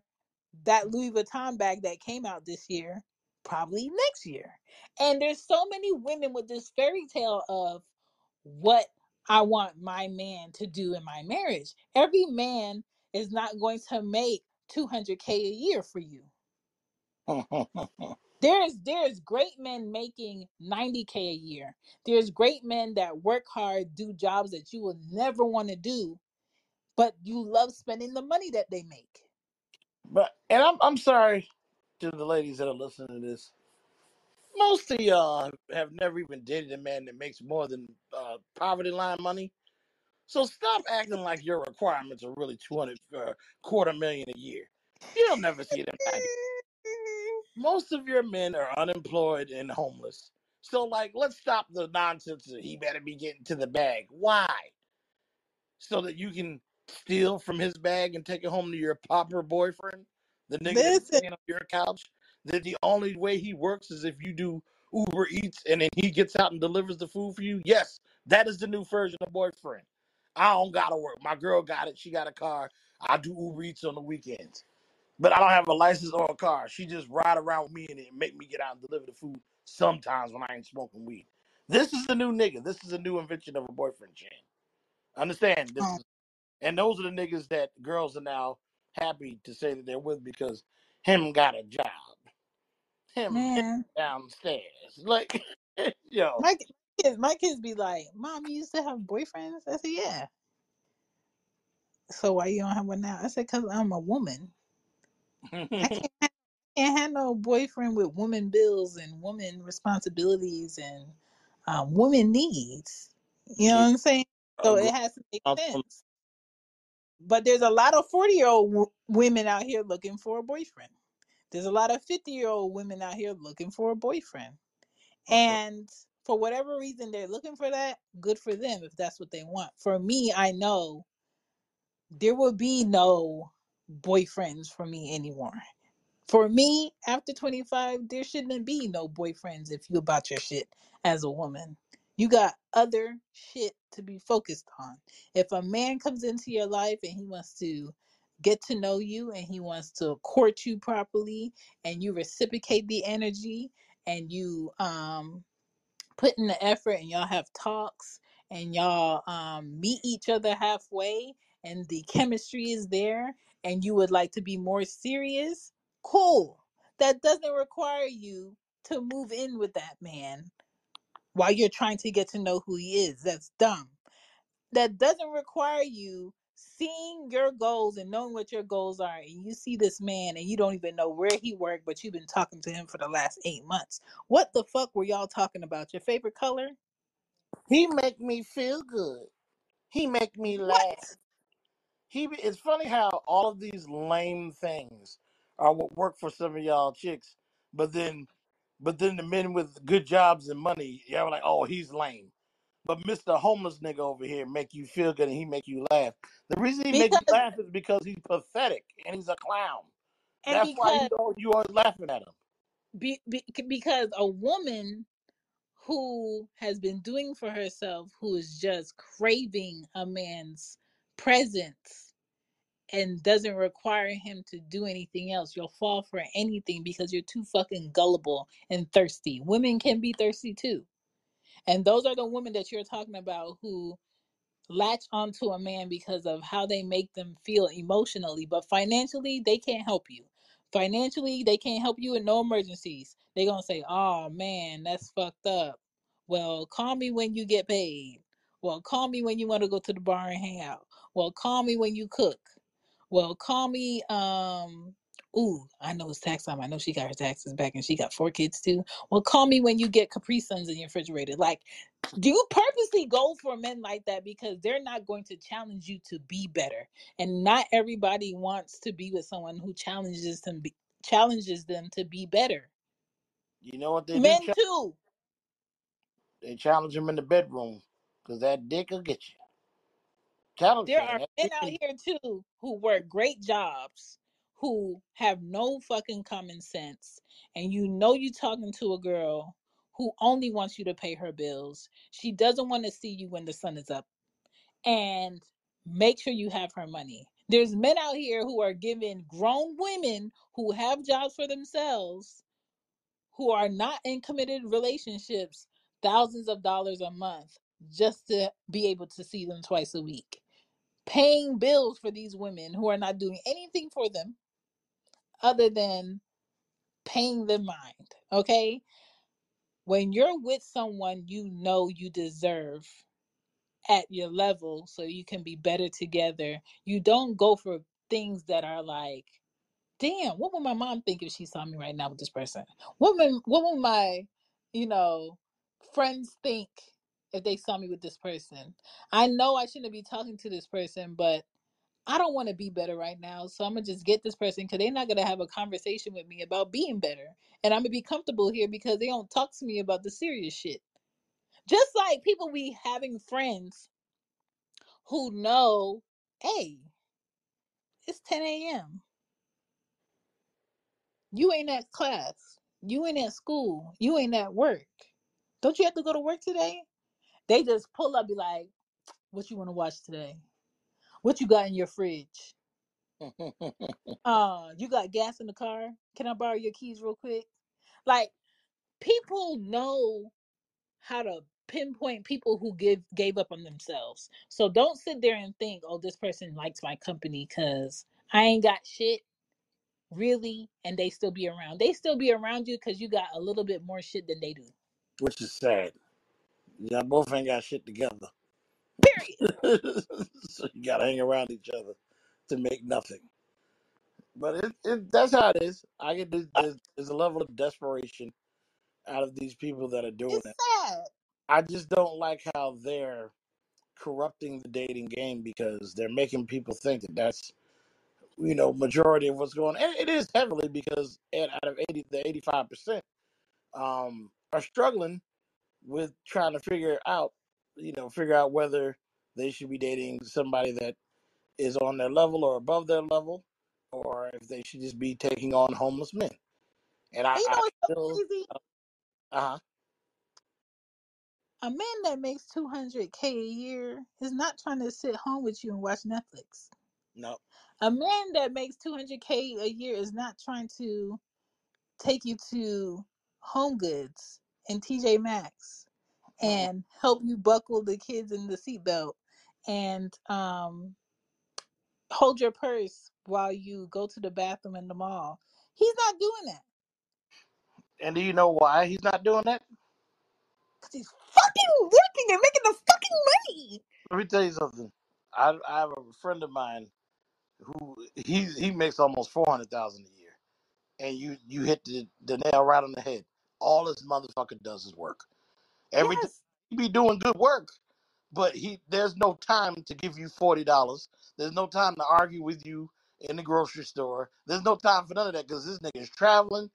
that Louis Vuitton bag that came out this year, probably next year. And there's so many women with this fairy tale of what I want my man to do in my marriage. Every man is not going to make 200k a year for you. There's there's great men making 90k a year. There's great men that work hard, do jobs that you will never want to do, but you love spending the money that they make.
but and I'm I'm sorry to the ladies that are listening to this. Most of y'all have never even dated a man that makes more than uh, poverty line money. So stop acting like your requirements are really two hundred uh, quarter million a year. You'll never see them. Most of your men are unemployed and homeless. So like, let's stop the nonsense. That he better be getting to the bag. Why? So that you can steal from his bag and take it home to your pauper boyfriend, the nigga that's
Listen,
staying on your couch. That the only way he works is if you do Uber Eats and then he gets out and delivers the food for you. Yes, that is the new version of boyfriend. I don't gotta work. My girl got it. She got a car. I do Uber Eats on the weekends. But I don't have a license or a car. She just ride around with me and it make me get out and deliver the food sometimes when I ain't smoking weed. This is the new nigga. This is a new invention of a boyfriend chain. Understand this
oh
is and those are the niggas that girls are now happy to say that they're with because him got a job. Him, him downstairs. Like yo.
my kids, my kids be like, "Mom, you used to have boyfriends." I said, "Yeah." So why you don't have one now? I said, "Cause I'm a woman. I can't, can't have no boyfriend with woman bills and woman responsibilities and um, woman needs." You know what I'm saying? So it has to make sense. But there's a lot of 40 year old w- women out here looking for a boyfriend. There's a lot of 50 year old women out here looking for a boyfriend. And for whatever reason they're looking for that, good for them if that's what they want. For me, I know there will be no boyfriends for me anymore. For me, after 25, there shouldn't be no boyfriends if you about your shit as a woman. You got other shit to be focused on. If a man comes into your life and he wants to get to know you and he wants to court you properly and you reciprocate the energy and you um put in the effort and y'all have talks and y'all um meet each other halfway and the chemistry is there and you would like to be more serious, cool. That doesn't require you to move in with that man while you're trying to get to know who he is. That's dumb. That doesn't require you seeing your goals and knowing what your goals are. And you see this man and you don't even know where he worked, but you've been talking to him for the last eight months. What the fuck were y'all talking about? Your favorite color?
He make me feel good. He make me
What?
Laugh. He it's funny how all of these lame things uh, are what work for some of y'all chicks, but then but then the men with good jobs and money, y'all are like, oh, he's lame. But Mr. Homeless nigga over here make you feel good and he make you laugh. The reason he make you laugh is because he's pathetic and he's a clown.
and
That's why
because
you don't you always laughing at him.
be, be, because a woman who has been doing for herself, who is just craving a man's presence and doesn't require him to do anything else. You'll fall for anything because you're too fucking gullible and thirsty. Women can be thirsty too. And those are the women that you're talking about who latch onto a man because of how they make them feel emotionally, but financially they can't help you. Financially, they can't help you in no emergencies. They're gonna say, "Oh man, that's fucked up." Well, call me when you get paid. Well, call me when you want to go to the bar and hang out. Well, call me when you cook. Well, call me. Um, ooh, I know it's tax time. I know she got her taxes back, and she got four kids too. Well, call me when you get Capri Suns in your refrigerator. Like do you purposely go for men like that because they're not going to challenge you to be better and not everybody wants to be with someone who challenges them be, challenges them to be better
You know what they do?
men
Ch-
too
they challenge them in the bedroom because that dick will get you.
There are men out here too who work great jobs who have no fucking common sense and you know you're talking to a girl who only wants you to pay her bills she doesn't want to see you when the sun is up and make sure you have her money. There's men out here who are giving grown women who have jobs for themselves, who are not in committed relationships, thousands of dollars a month just to be able to see them twice a week. Paying bills for these women who are not doing anything for them other than paying their mind. Okay? When you're with someone you know you deserve at your level so you can be better together. You don't go for things that are like, damn, what would my mom think if she saw me right now with this person? What would what would my, you know, friends think if they saw me with this person? I know I shouldn't be talking to this person, but I don't want to be better right now. So I'm gonna just get this person because they're not gonna have a conversation with me about being better. And I'm gonna be comfortable here because they don't talk to me about the serious shit. Just like people be having friends who know, hey, it's 10 a.m. You ain't at class. You ain't at school. You ain't at work. Don't you have to go to work today? They just pull up, be like, what you want to watch today? What you got in your fridge? Uh, you got gas in the car? Can I borrow your keys real quick? Like, people know how to pinpoint people who give gave up on themselves. So don't sit there and think, oh, this person likes my company because I ain't got shit really and they still be around they still be around you because you got a little bit more shit than they do
which is sad. Y'all both ain't got shit together.
period
so you gotta hang around each other to make nothing. But it, it that's how it is. I get this, there's, there's a level of desperation out of these people that are doing
it's
it.
sad
I just don't like how they're corrupting the dating game because they're making people think that that's you know majority of what's going on. And it is heavily because at, out of eighty the eighty five percent um are struggling with trying to figure out you know figure out whether they should be dating somebody that is on their level or above their level, or if they should just be taking on homeless men. And I,
and you know
I
what's so
still,
crazy
uh huh,
A man that makes 200K a year is not trying to sit home with you and watch Netflix.
No.
A man that makes 200K a year is not trying to take you to Home Goods and TJ Maxx and help you buckle the kids in the seatbelt and um, hold your purse while you go to the bathroom in the mall. He's not doing that
And do you know why he's not doing that?
because he's fucking working and making the fucking money.
Let me tell you something. I, I have a friend of mine who he he makes almost four hundred thousand a year, and you you hit the, the nail right on the head. All this motherfucker does is work. Every day
Yes.
he be doing good work, but he there's no time to give you forty dollars. There's no time to argue with you in the grocery store. There's no time for none of that because this nigga is traveling,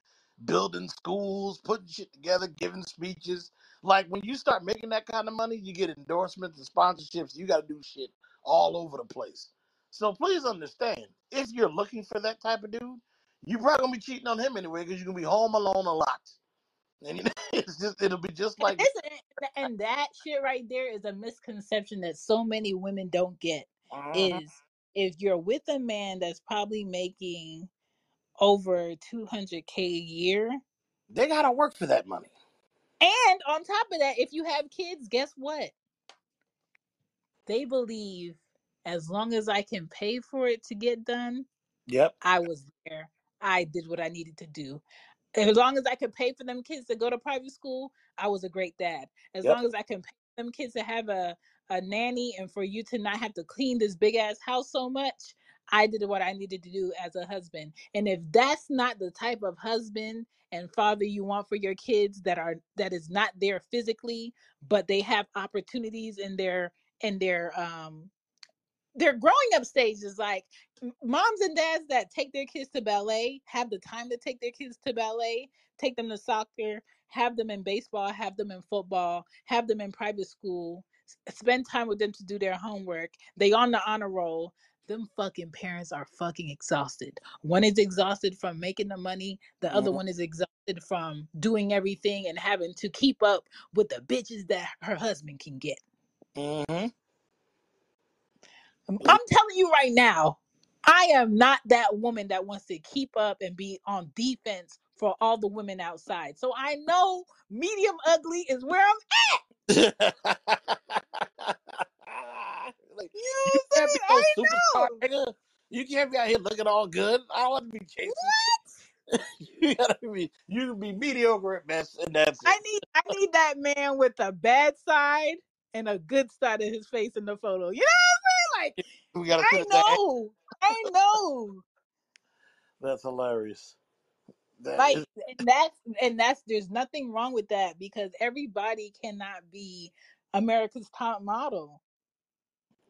building schools, putting shit together, giving speeches. Like when you start making that kind of money, you get endorsements and sponsorships. You got to do shit all over the place. So please understand, if you're looking for that type of dude, you probably gonna be cheating on him anyway because you're gonna be home alone a lot, and you know, it's just it'll be just like
and that shit right there is a misconception that so many women don't get.
Mhm.
Is if you're with a man that's probably making over 200k a year,
they gotta work for that money.
and on top of that, if you have kids, guess what? They believe as long as I can pay for it to get done,
Yep.
I was there. I did what I needed to do. As long as I could pay for them kids to go to private school, I was a great dad. As
Yep.
long as I can pay them kids to have a, a nanny and for you to not have to clean this big ass house so much, I did what I needed to do as a husband. And if that's not the type of husband and father you want for your kids that are that is not there physically, but they have opportunities in their in their um their growing up stages like moms and dads that take their kids to ballet have the time to take their kids to ballet take them to soccer have them in baseball have them in football have them in private school spend time with them to do their homework they on the honor roll them fucking parents are fucking exhausted. One is exhausted from making the money the other one is exhausted from doing everything and having to keep up with the bitches that her husband can get.
Mm-hmm.
I'm telling you right now, I am not that woman that wants to keep up and be on defense for all the women outside. So I know medium ugly is where I'm.
like,
You
can't be
I'm
no
saying?
superstar,
know.
nigga. You can't be out here looking all good. I don't want to be chasing. you gotta be. You can be mediocre at best, and that's it.
I need I need that man with a bad side and a good side of his face in the photo. You know I'm?
We gotta
I
sit at that.
know, I know.
That's hilarious. That
like
is,
and that's and that's there's nothing wrong with that because everybody cannot be america's top model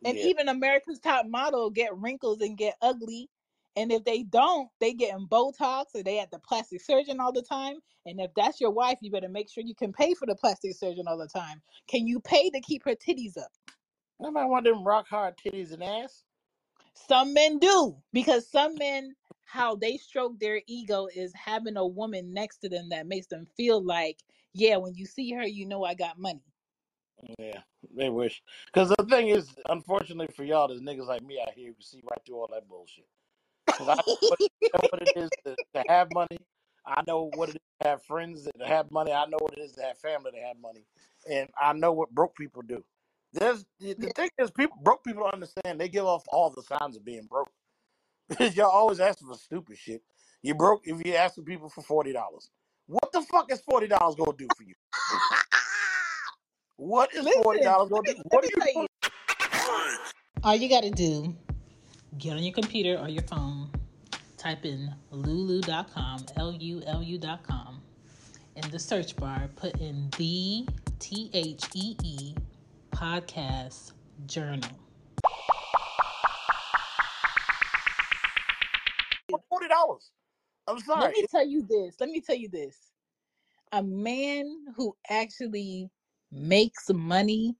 and
yeah.
even america's top model get wrinkles and get ugly and if they don't they get in botox or they at the plastic surgeon all the time and if that's your wife you better make sure you can pay for the plastic surgeon all the time can you pay to keep her titties up
Nobody want them rock hard titties and ass.
some men do because some men how they stroke their ego is having a woman next to them that makes them feel like yeah when you see her you know i got money
Yeah, they wish. Because the thing is, unfortunately for y'all, there's niggas like me out here who see right through all that bullshit. Because I know what, I know what it is to, to have money. I know what it is to have friends that have money. I know what it is to have family that have money. And I know what broke people do. There's the, the thing is, people broke people don't understand. They give off all the signs of being broke. Because y'all always asking for stupid shit. You broke if you asking people for forty dollars. What the fuck is forty dollars gonna do for you? What is forty
listen
dollars
let
gonna
me,
do?
let
What
me
are you
tell
doing?
all you gotta do get on your computer or your phone type in lulu.com l-u-l-u.com in the search bar put in the t-h-e-e podcast journal
forty dollars. I'm sorry.
let me tell you this let me tell you this a man who actually makes money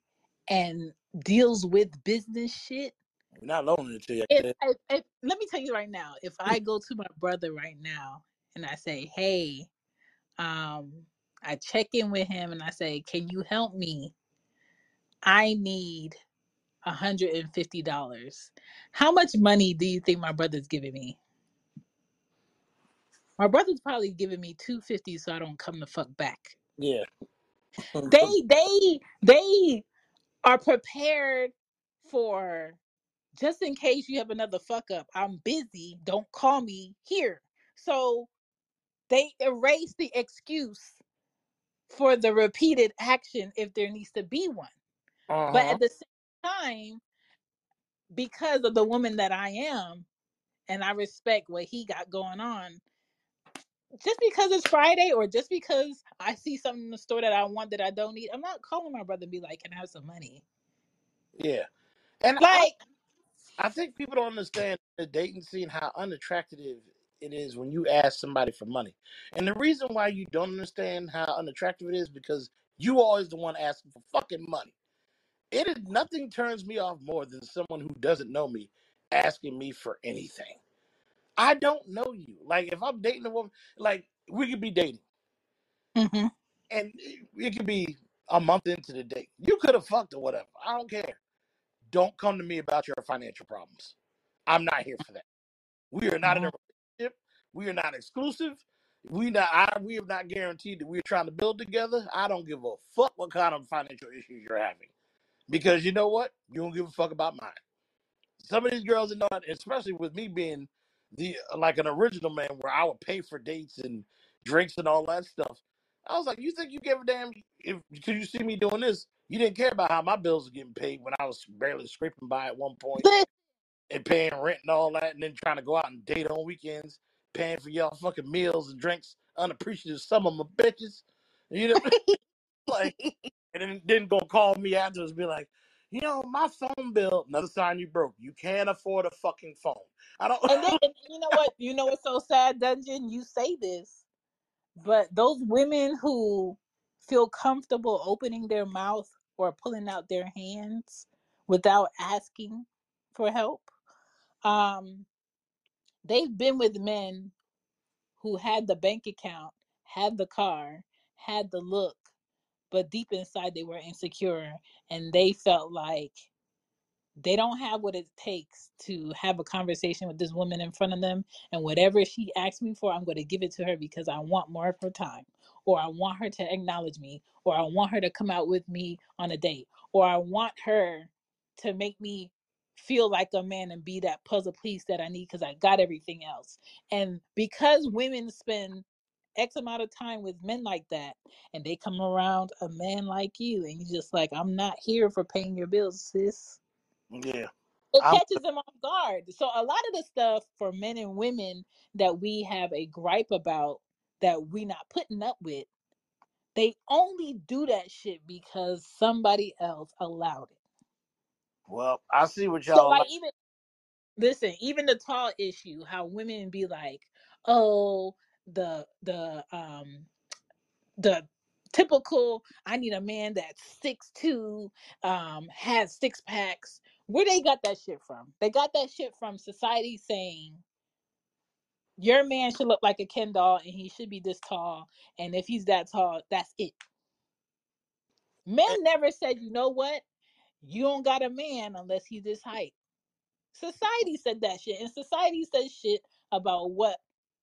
and deals with business shit
You're not loaning it to you.
if, if, if let me tell you right now if i go to my brother right now and i say hey um i check in with him and i say can you help me I need $150. How much money do you think my brother's giving me? My brother's probably giving me 250 so I don't come the fuck back.
Yeah.
They they they are prepared for just in case you have another fuck up. I'm busy. Don't call me here. So they erase the excuse for the repeated action if there needs to be one.
Uh
But
huh.
at the same time, because of the woman that I am, and I respect what he got going on, just because it's Friday or just because I see something in the store that I want that I don't need, I'm not calling my brother and be like, Can I have some money?
Yeah. And I
Like,
I think people don't understand the dating scene how unattractive it is when you ask somebody for money. And the reason why you don't understand how unattractive it is because you always the one asking for fucking money. It is nothing turns me off more than someone who doesn't know me asking me for anything. I don't know you. Like if I'm dating a woman, like we could be dating
hmm
and it could be a month into the date. You could have fucked or whatever. I don't care. Don't come to me about your financial problems. I'm not here for that. We are not in a relationship. We are not exclusive. We not I, we have not guaranteed that we're trying to build together. I don't give a fuck what kind of financial issues you're having. Because you know what? You don't give a fuck about mine. Some of these girls are not, especially with me being the like an original man, where I would pay for dates and drinks and all that stuff. I was like, you think you give a damn if because you see me doing this? You didn't care about how my bills were getting paid when I was barely scraping by at one point and paying rent and all that, and then trying to go out and date on weekends, paying for y'all fucking meals and drinks, unappreciative some of my bitches. You know, like, and then then gonna call me afterwards and be like, you know, my phone bill, another sign you broke. You can't afford a fucking phone. I don't.
And then you know what? You know what's so sad, Dungeon? You say this, but those women who feel comfortable opening their mouth or pulling out their hands without asking for help, um, they've been with men who had the bank account, had the car, had the look, but deep inside they were insecure and they felt like they don't have what it takes to have a conversation with this woman in front of them and whatever she asks me for i'm going to give it to her because i want more of her time or i want her to acknowledge me or i want her to come out with me on a date or i want her to make me feel like a man and be that puzzle piece that i need because i got everything else. And because women spend x amount of time with men like that and they come around a man like you and you're just like i'm not here for paying your bills sis
yeah,
it
I'm.
catches them off guard. So a lot of the stuff for men and women that we have a gripe about that we not putting up with, they only do that shit because somebody else allowed it.
Well, I see what y'all
like
like.
even listen, even the tall issue, how women be like, oh, the the um the typical I need a man that's six two, um, has six packs. Where they got that shit from? They got that shit from society saying Your man should look like a Ken doll and he should be this tall. And if he's that tall, that's it. Men
eh,
never said, you know what? You don't got a man unless he's this height. Society said that shit. And society says shit about what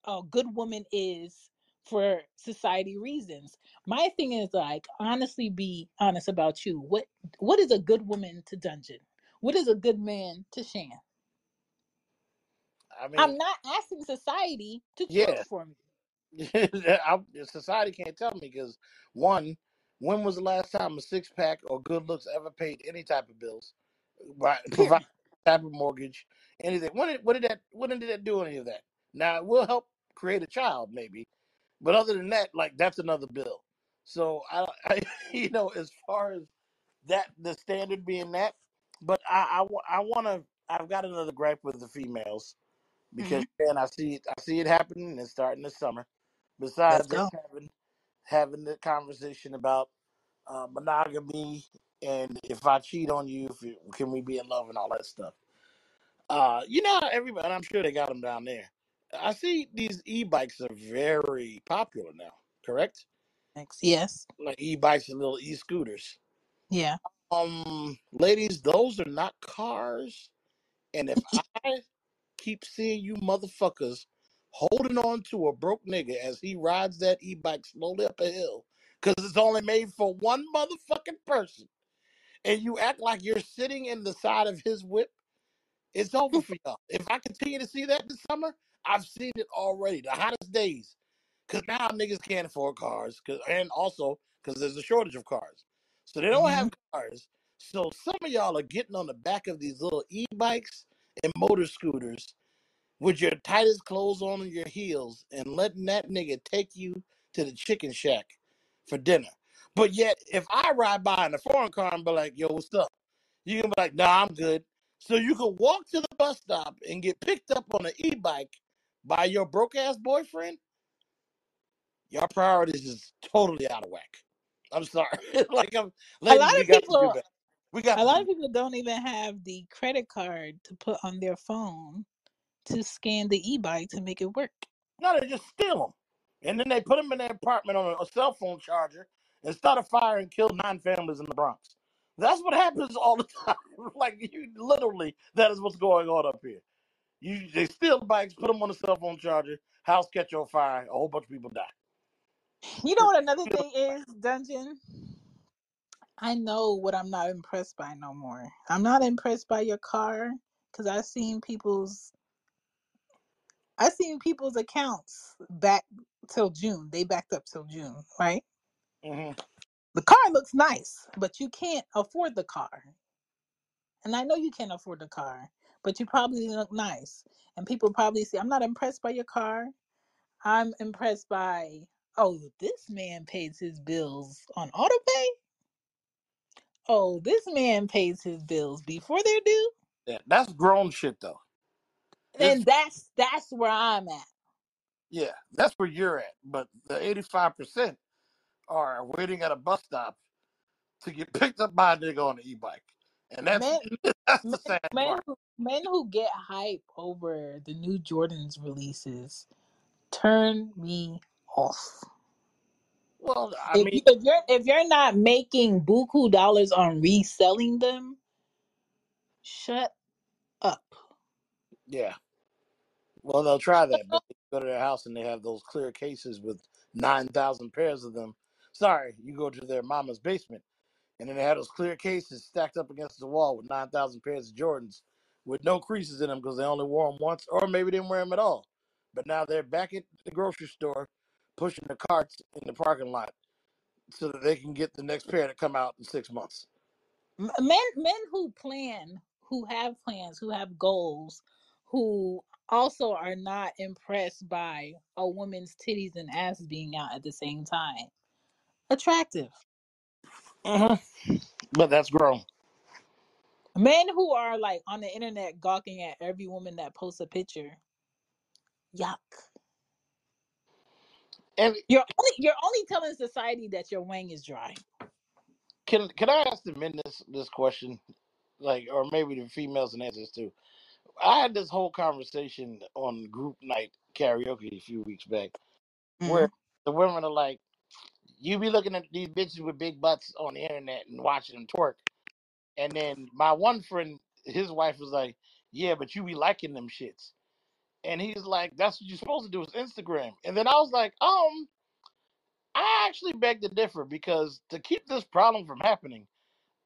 a good woman is for society reasons. My thing is like honestly be honest about you. What what is a good woman to Dungeon? What is a good man to Shan?
I mean,
I'm not asking society to
yeah.
for me.
I, society can't tell me because one, when was the last time a six pack or good looks ever paid any type of bills, uh, right? Provide
Period.
type of mortgage, anything. When did, what did that? When did that do any of that? Now it will help create a child, maybe, but other than that, like that's another bill. So I, I you know, as far as that, the standard being that, but I, I, want to. I've got another gripe with the females because
hmm
man, I see it. I see it happening and starting this summer besides having having the conversation about uh, monogamy and if I cheat on you, if you, can we be in love and all that stuff. Uh, you know, everybody. I'm sure they got them down there. I see these e-bikes are very popular now. Correct?
Next. Yes.
Like e-bikes and little e-scooters.
Yeah.
Um, ladies, those are not cars. And if I keep seeing you motherfuckers holding on to a broke nigga as he rides that e-bike slowly up a hill, because it's only made for one motherfucking person, and you act like you're sitting in the side of his whip, it's over for y'all. If I continue to see that this summer, I've seen it already. The hottest days. Because now niggas can't afford cars, cause, and also because there's a shortage of cars. So they don't
hmm
have cars. So some of y'all are getting on the back of these little e-bikes and motor scooters with your tightest clothes on and your heels and letting that nigga take you to the chicken shack for dinner. But yet, if I ride by in a foreign car and be like, yo, what's up? You can be like, nah, I'm good. So you can walk to the bus stop and get picked up on an e-bike by your broke ass boyfriend your priorities is totally out of whack. I'm sorry. like I'm
A lot of
got to do
people.
We got
a lot of people don't even have the credit card to put on their phone to scan the e-bike to make it work.
no, they just steal them. And then they put them in their apartment on a, a cell phone charger and start a fire and kill nine families in the Bronx. That's what happens all the time. like you literally, that is what's going on up here. You they steal the bikes, put them on the cell phone charger, house catch on fire, a whole bunch of people die.
You know what another thing is, Dungeon? I know what I'm not impressed by no more. I'm not impressed by your car because I've seen people's I've seen people's accounts back till June. They backed up till June, right?
hmm
The car looks nice, but you can't afford the car. And I know you can't afford the car, but you probably look nice. And people probably say, I'm not impressed by your car. I'm impressed by, oh, this man pays his bills on autopay. Oh, this man pays his bills before they're due.
Yeah, that's grown shit though.
And that's that's where I'm at.
yeah, that's where you're at. But the eighty five percent are waiting at a bus stop to get picked up by a nigga on an e-bike, and that's
Men,
that's
men,
the sad
men,
part.
Men who get hype over the new Jordans releases turn me off.
Well, I
If
mean,
you if you're if you're not making buku dollars on reselling them, shut up.
yeah. Well, they'll try that, but you go to their house and they have those clear cases with nine thousand pairs of them. Sorry, you go to their mama's basement, and then they have those clear cases stacked up against the wall with nine thousand pairs of Jordans with no creases in them because they only wore them once, or maybe didn't wear them at all. But now they're back at the grocery store, pushing the carts in the parking lot so that they can get the next pair to come out in six months.
M- Men men who plan, who have plans, who have goals, who also are not impressed by a woman's titties and ass being out at the same time. Attractive.
hmm But that's grown.
Men who are like on the internet gawking at every woman that posts a picture. Yuck.
And
You're only you're only telling society that your wang is dry.
can can I ask the men this this question, like, or maybe the females and answer this too? I had this whole conversation on group night karaoke a few weeks back, where
Mm.
the women are like, "You be looking at these bitches with big butts on the internet and watching them twerk," and then my one friend, his wife was like, "Yeah, but you be liking them shits," and he's like, "That's what you're supposed to do is Instagram," and then I was like, um. I actually beg to differ because to keep this problem from happening,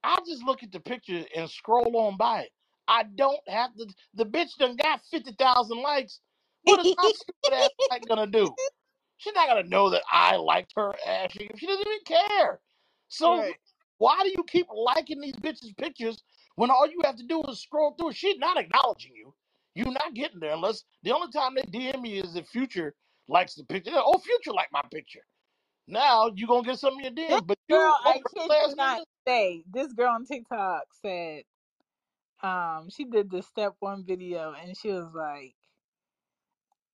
I just look at the picture and scroll on by it. I don't have to. The bitch done got fifty thousand likes. What is my stupid ass like gonna do? She's not gonna know that I liked her ass. She, she doesn't even care. So
right.
Why do you keep liking these bitches' pictures when all you have to do is scroll through? She's not acknowledging you. You're not getting there unless the only time they DM me is if Future likes the picture. Oh, Future like my picture. Now you're gonna get some of your
This
DMs, but
girl,
you old
I kid you
ass
not
nigga.
say, this girl on TikTok said, um, she did the step one video and she was like,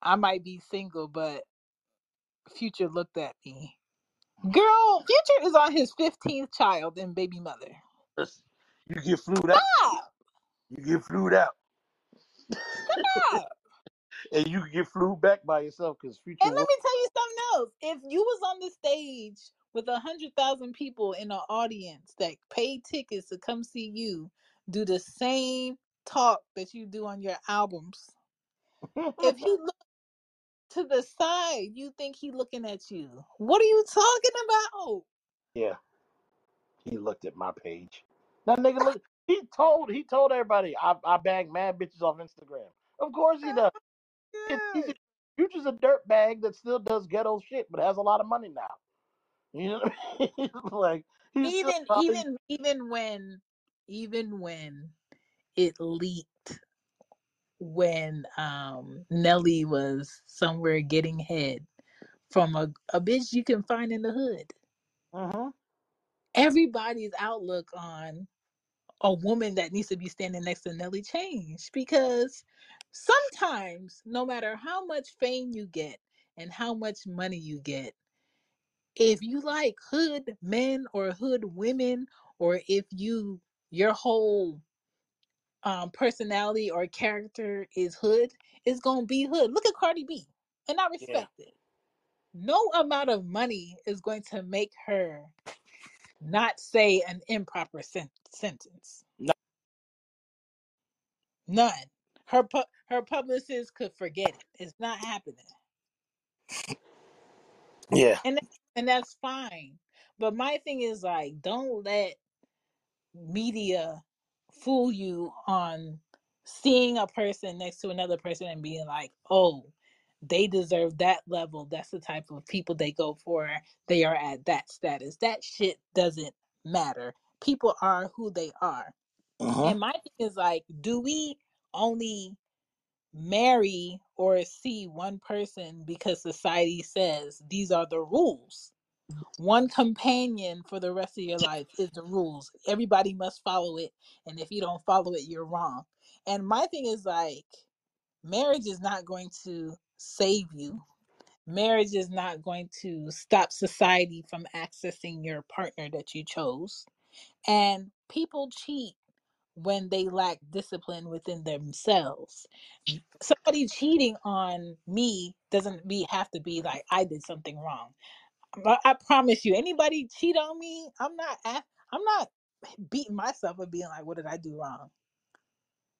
I might be single, but Future looked at me. Girl, Future is on his 15th child and baby mother.
You get flued out.
Stop!
You get flued out,
Stop!
and you can get flued back by yourself because future.
And let me tell you something else. If you was on the stage with a hundred thousand people in an audience that paid tickets to come see you do the same talk that you do on your albums. If he looked to the side, you think he looking at you. What are you talking about?
yeah, he looked at my page. That nigga look. He told he told everybody I I bag mad bitches off Instagram. Of course he does. He's a,
Oh,
Future's a dirt bag that still does ghetto shit, but has a lot of money now. You know what I mean? like he's
Even
probably.
even even when even when it leaked when um Nelly was somewhere getting head from a, a bitch you can find in the hood.
hmm
Everybody's outlook on a woman that needs to be standing next to Nelly changed because sometimes no matter how much fame you get and how much money you get, if you like hood men or hood women, or if you your whole um personality or character is hood, it's gonna be hood. Look at Cardi B. And I
Yeah.
respect it. No amount of money is going to make her not say an improper sen- sentence.
No.
None. Her pu- her publicist could forget it. It's not happening,
Yeah.
and that- and that's fine. But my thing is like, don't let media fool you on seeing a person next to another person and being like, oh, they deserve that level. That's the type of people they go for. They are at that status. That shit doesn't matter. People are who they are.
hmm
And my thing is like, do we only marry or see one person because society says these are the rules? One companion for the rest of your life is the rules. Everybody must follow it. And if you don't follow it, you're wrong. And my thing is like, marriage is not going to save you. Marriage is not going to stop society from accessing your partner that you chose. And people cheat when they lack discipline within themselves. Somebody cheating on me doesn't be have to be like I did something wrong. But I promise you, anybody cheat on me, I'm not a- I'm not beating myself up being like, what did I do wrong?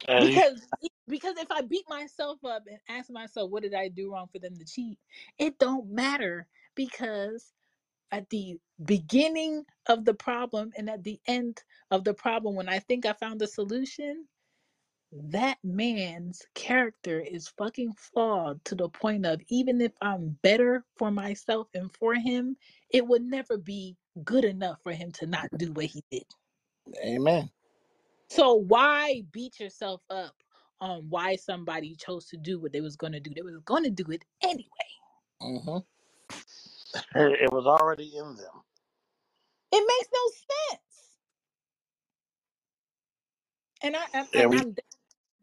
And
Because because if I beat myself up and ask myself, what did I do wrong for them to cheat? It don't matter because at the beginning of the problem and at the end of the problem, when I think I found the solution, that man's character is fucking flawed to the point of even if I'm better for myself and for him, it would never be good enough for him to not do what he did.
amen.
So why beat yourself up on why somebody chose to do what they was going to do? They was going to do it anyway.
hmm It was already in them.
It makes no sense. And I and,
Yeah,
and
we.
I'm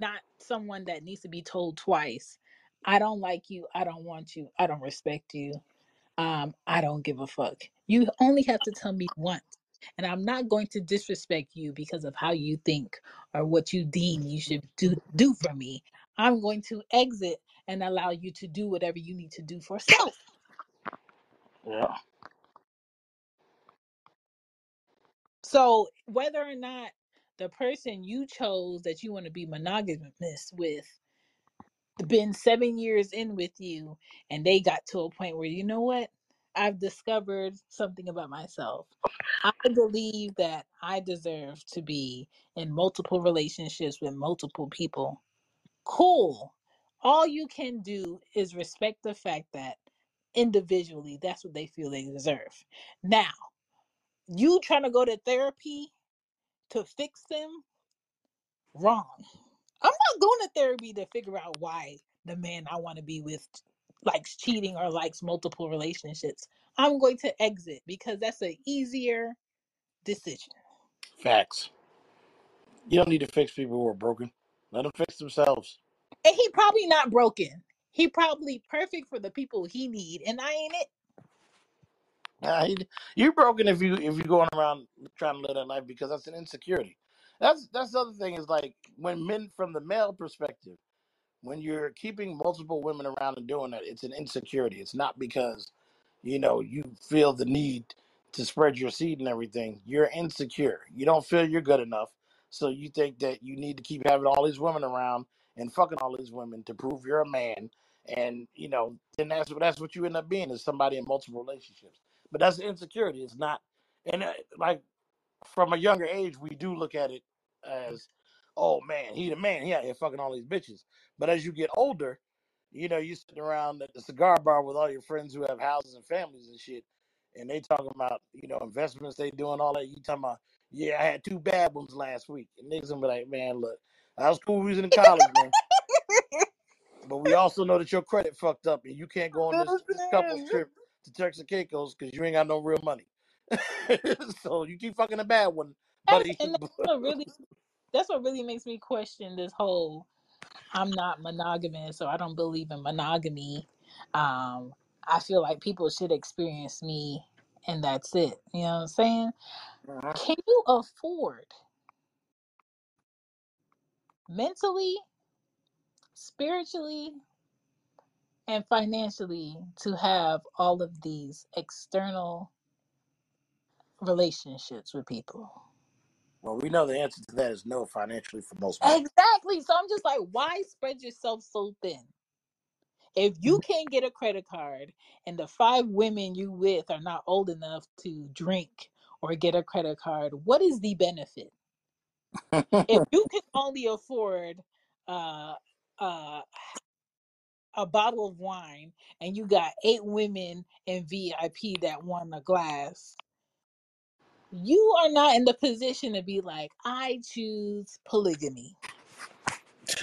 not someone that needs to be told twice. I don't like you. I don't want you. I don't respect you. um, I don't give a fuck. You only have to tell me once. And I'm not going to disrespect you because of how you think or what you deem you should do do for me. I'm going to exit and allow you to do whatever you need to do for self.
Yeah.
So whether or not the person you chose that you want to be monogamous with been seven years in with you and they got to a point where you know what? I've discovered something about myself. I believe that i deserve to be in multiple relationships with multiple people. Cool. All you can do is respect the fact that individually that's what they feel they deserve. Now you trying to go to therapy to fix them wrong I'm not going to therapy to figure out why the man I want to be with likes cheating or likes multiple relationships. I'm going to exit because that's an easier decision.
Facts. You don't need to fix people who are broken. Let them fix themselves.
And he probably not broken. He probably perfect for the people he need, and I ain't it.
Nah, you- You're broken if you if you're going around trying to live that life because that's an insecurity. That's that's the other thing is like when men from the male perspective, when you're keeping multiple women around and doing that, it's an insecurity. It's not because you know you feel the need to spread your seed and everything, you're insecure. You don't feel you're good enough. So you think that you need to keep having all these women around and fucking all these women to prove you're a man. And you know, then that's that's what you end up being is somebody in multiple relationships. But that's insecurity. It's not, and uh, like from a younger age, we do look at it as, oh man, he the man. He out here fucking all these bitches. But as you get older, you know, you sit around at the cigar bar with all your friends who have houses and families and shit, and they talking about, you know, investments they doing all that. You talking about, yeah, I had two bad ones last week. And niggas gonna be like, man, look, that was cool. We was in college, man. But we also know that your credit fucked up and you can't go on this, this couple's trip to Turks and Caicos because you ain't got no real money. so you keep fucking a bad one,
That's,
buddy.
and that's what really that's what really makes me question this whole I'm not monogamous so I don't believe in monogamy. Um, I feel like people should experience me and that's it. You know what I'm saying?
Mhm.
Can you afford mentally, spiritually, and financially to have all of these external relationships with people?
Well, we know the answer to that is no financially for most people.
Exactly. So I'm just like, why spread yourself so thin? If you can't get a credit card and the five women you with are not old enough to drink or get a credit card, what is the benefit? If you can only afford uh, uh, a bottle of wine and you got eight women in VIP that want a glass, you are not in the position to be like, I choose polygamy.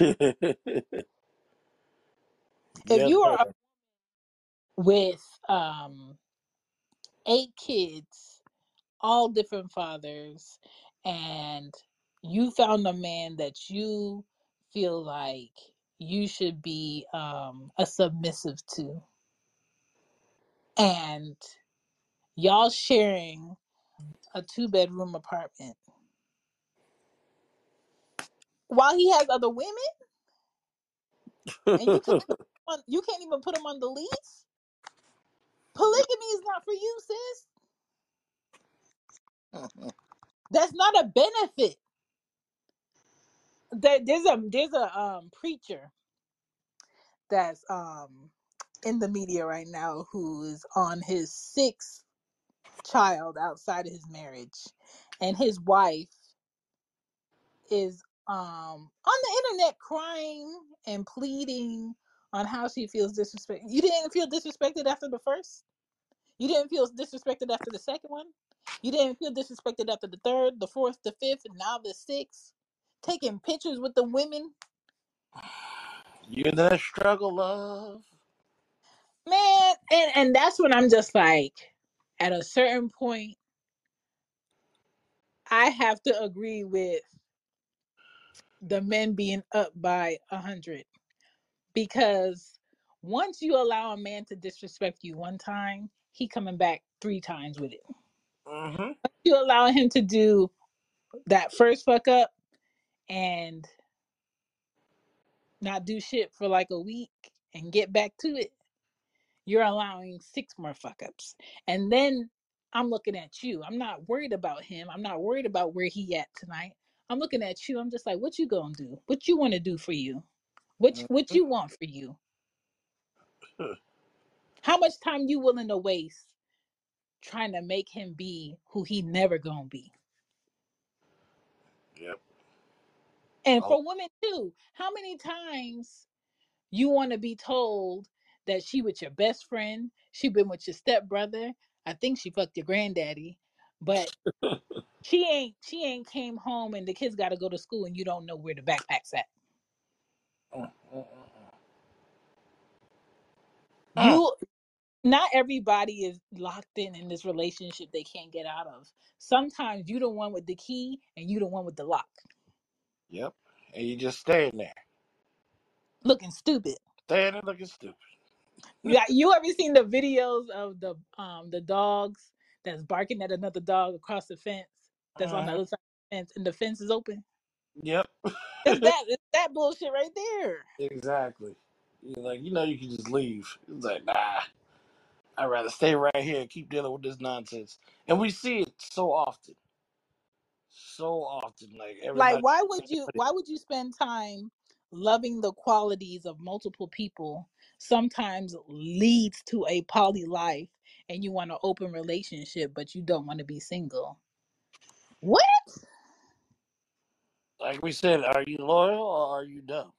If you are with um, eight kids, all different fathers, and you found a man that you feel like you should be um, a submissive to, and y'all sharing a two bedroom apartment while he has other women, and you can't even on, you can't even put him on the lease. Polygamy is not for you, sis. That's not a benefit. There, there's a there's a um preacher that's um in the media right now who is on his sixth child outside of his marriage and his wife is um on the internet crying and pleading on how she feels disrespected you didn't feel disrespected after the first? You didn't feel disrespected after the second one? You didn't feel disrespected after the third the fourth the fifth and now the sixth taking pictures with the women
you in that struggle, love.
man and and that's when i'm just like at a certain point I have to agree with the men being up by a hundred because once you allow a man to disrespect you one time, he coming back three times with it.
hmm
You allow him to do that first fuck up and not do shit for like a week and get back to it. You're allowing six more fuck ups, and then I'm looking at you. I'm not worried about him. I'm not worried about where he at tonight. I'm looking at you. I'm just like, what you gonna do? What you want to do for you? What mm-hmm. what you want for you? How much time you willing to waste trying to make him be who he never gonna be?
Yep.
And
Oh,
for women too, how many times you want to be told that she with your best friend, she been with your stepbrother. I think she fucked your granddaddy, but she ain't she ain't came home and the kids got to go to school and you don't know where the backpack's at.
mm, mm, mm.
You not everybody is locked in in this relationship they can't get out of. Sometimes you the one with the key and you the one with the lock,
Yep. And you just staying there,
looking stupid.
standing there looking stupid.
Yeah, you ever seen the videos of the um the dogs that's barking at another dog across the fence that's on the
Mhm.
other side of the fence and the fence is open?
Yep.
It's that it's that bullshit right there.
exactly. You're like, you know, you can just leave. It's like, nah. I'd rather stay right here and keep dealing with this nonsense. And we see it so often, so often. Like
Like, why would you? Why would you spend time loving the qualities of multiple people? Sometimes leads to a poly life, and you want an open relationship, but you don't want to be single. What?
like we said, are you loyal or are you dumb?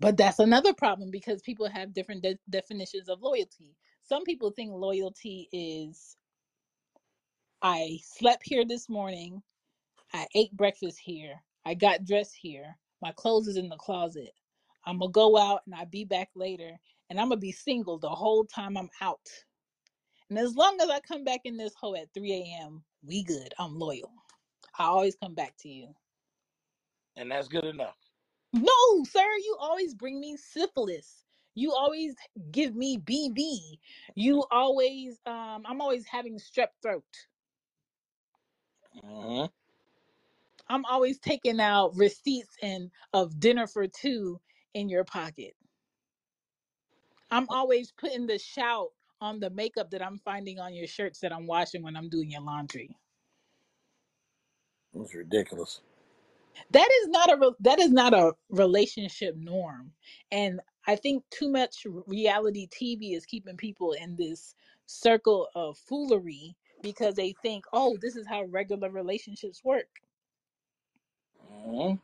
But that's another problem because people have different de- definitions of loyalty. Some people think loyalty is I slept here this morning I ate breakfast here. I got dressed here. My clothes is in the closet. I'm gonna go out and I'll be back later. And I'm gonna be single the whole time I'm out. And as long as I come back in this hole at 3 a.m., we good. I'm loyal. I always come back to you.
And that's good enough.
No, sir, you always bring me syphilis. You always give me BV. You always, um, I'm always having strep throat.
hmm
I'm always taking out receipts and of dinner for two in your pocket. I'm oh. always putting the shout on the makeup that I'm finding on your shirts that I'm washing when I'm doing your laundry.
It's ridiculous.
That is not a re- that is not a relationship norm. And I think too much reality TV is keeping people in this circle of foolery because they think, "Oh, this is how regular relationships work."
Hmm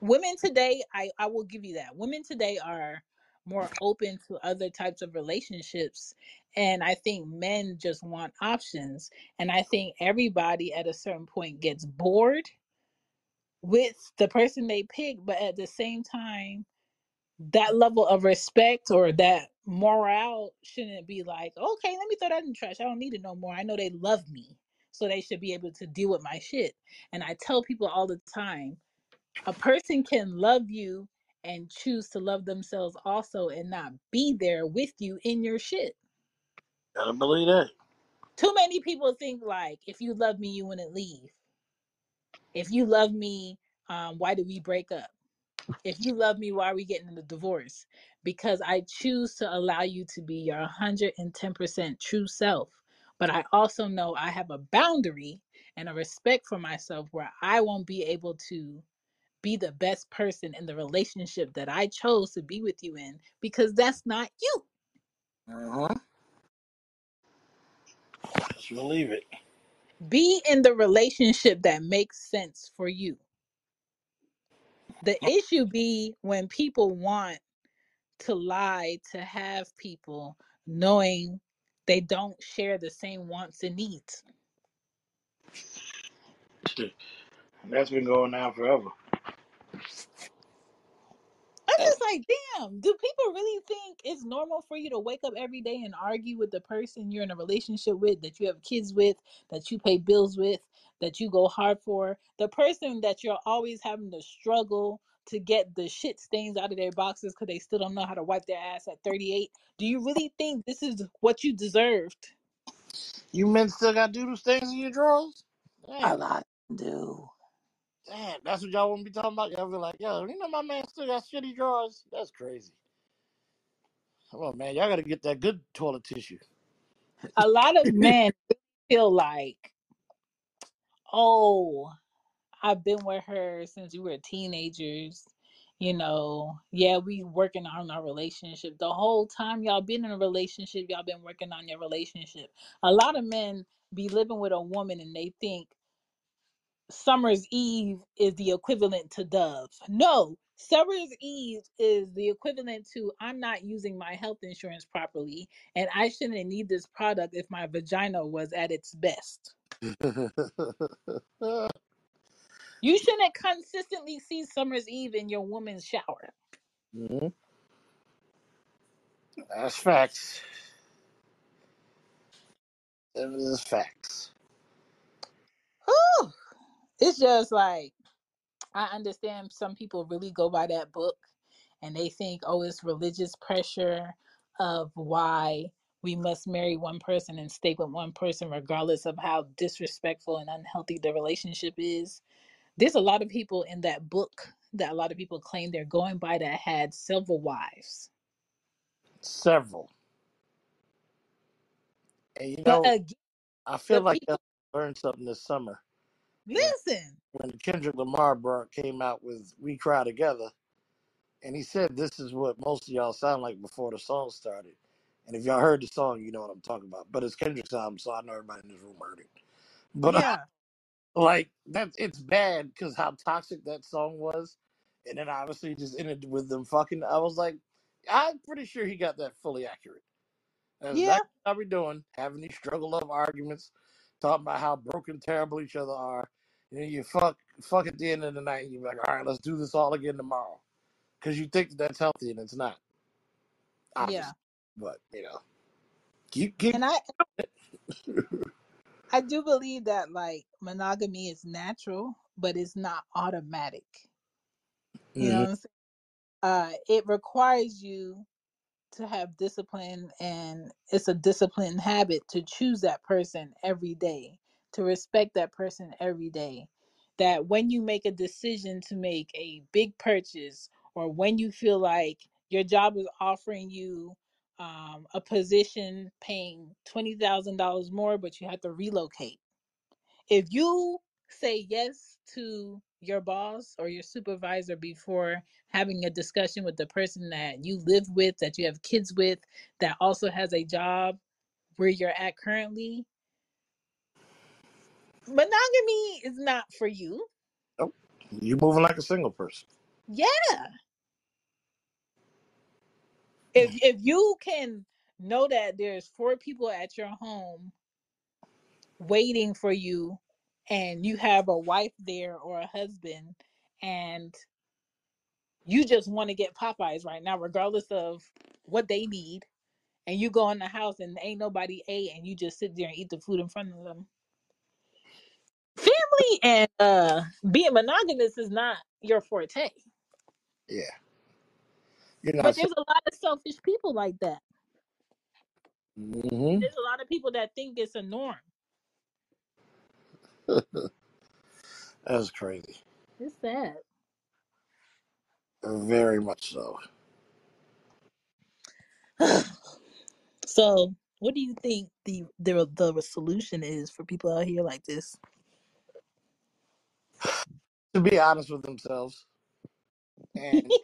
women today i i will give you that. Women today are more open to other types of relationships and i think men just want options and i think everybody at a certain point gets bored with the person they pick but at the same time that level of respect or that morale shouldn't be like okay let me throw that in the trash. I don't need it no more. I know they love me so they should be able to deal with my shit and i tell people all the time a person can love you and choose to love themselves also and not be there with you in your shit.
Gotta believe that.
Too many people think like if you love me you wouldn't leave. If you love me, um, why did we break up? If you love me, why are we getting in a divorce? Because I choose to allow you to be your 110% true self. But I also know I have a boundary and a respect for myself where I won't be able to be the best person in the relationship that I chose to be with you in because that's not you.
hmm Just believe it.
Be in the relationship that makes sense for you. The issue be when people want to lie to have people knowing they don't share the same wants and needs.
That's been going on forever.
I'm just like, damn, do people really think it's normal for you to wake up every day and argue with the person you're in a relationship with, that you have kids with, that you pay bills with, that you go hard for? The person that you're always having to struggle to get the shit stains out of their boxes because they still don't know how to wipe their ass at 38. Do you really think this is what you deserved?
You men still got doodle stains in your drawers?
A
Damn.
lot do.
Damn, that's what y'all want to be talking about? Y'all be like, yo, you know my man still got shitty drawers? That's crazy. Come on, man. Y'all got to get that good toilet tissue.
A lot of men feel like, oh, I've been with her since we were teenagers. You know, yeah, we working on our relationship. The whole time y'all been in a relationship, y'all been working on your relationship. A lot of men be living with a woman and they think Summer's Eve is the equivalent to Dove. No, Summer's Eve is the equivalent to I'm not using my health insurance properly and I shouldn't need this product if my vagina was at its best. You shouldn't consistently see Summer's Eve in your woman's shower.
Mhm. That's facts. That is facts.
Whew. It's just like I understand some people really go by that book and they think, oh, it's religious pressure of why we must marry one person and stay with one person regardless of how disrespectful and unhealthy the relationship is. There's a lot of people in that book that a lot of people claim they're going by that had several wives.
Several. And you know,
again,
I feel like I learned something this summer
listen.
when Kendrick Lamar brought, came out with "We Cry Together," and he said, "This is what most of y'all sound like before the song started." And if y'all heard the song, you know what I'm talking about. But it's Kendrick's album, so I know everybody in this room heard it. But uh,
Yeah,
like that, it's bad because how toxic that song was, and then obviously just ended with them fucking. I was like, I'm pretty sure he got that fully accurate. That's
yeah,
exactly what we doing, having these struggle love arguments, talking about how broken, terrible each other are. And then you fuck, fuck at the end of the night, and you're like, all right, let's do this all again tomorrow. Because you think that that's healthy, and it's not,
yeah.
But, you know, keep, keep,
And I I do believe that like monogamy is natural, but it's not automatic. You know
hmm
what I'm saying? Uh it requires you to have discipline and it's a disciplined habit to choose that person every day to respect that person every day that when you make a decision to make a big purchase or when you feel like your job is offering you um, a position paying $20000 more but you have to relocate if you say yes to your boss or your supervisor before having a discussion with the person that you live with, that you have kids with, that also has a job where you're at currently, monogamy is not for you.
oh, you moving like a single person.
Yeah. If if you can know that there's four people at your home waiting for you and you have a wife there or a husband and you just want to get Popeyes right now, regardless of what they need, and you go in the house and ain't nobody ate, and you just sit there and eat the food in front of them. Family and uh being monogamous is not your forte,
Yeah. Not
but there's a lot of selfish people like that.
hmm
There's a lot of people that think it's a norm.
that's crazy.
It's sad.
Very much so.
so, what do you think the the the solution is for people out here like this?
To be honest with themselves. And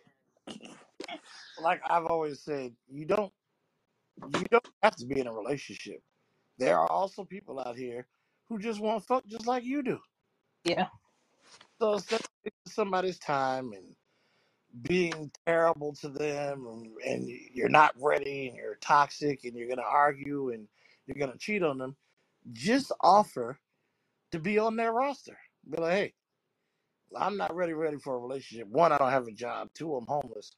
like I've always said, you don't you don't have to be in a relationship. There are also people out here who just want to fuck just like you do.
Yeah.
So instead of somebody's time and being terrible to them and, and you're not ready and you're toxic and you're gonna argue and you're gonna cheat on them, just offer to be on their roster. Be like, hey, I'm not ready ready for a relationship. One, I don't have a job. Two, I'm homeless.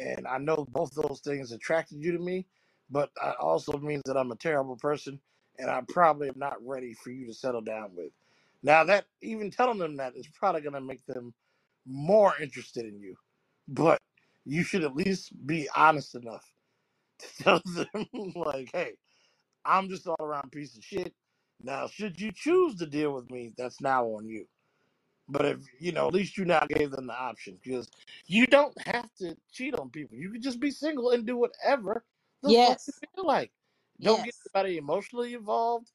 And I know both those things attracted you to me, but it also means that I'm a terrible person and I probably am not ready for you to settle down with. Now that even telling them that is probably gonna make them more interested in you. But you should at least be honest enough to tell them like, hey, I'm just all around piece of shit. Now, should you choose to deal with me, that's now on you. But if you know, at least you now gave them the option because you don't have to cheat on people. You can just be single and do whatever the fuck you
Yes.
feel like. Don't get
Yes.
anybody emotionally involved.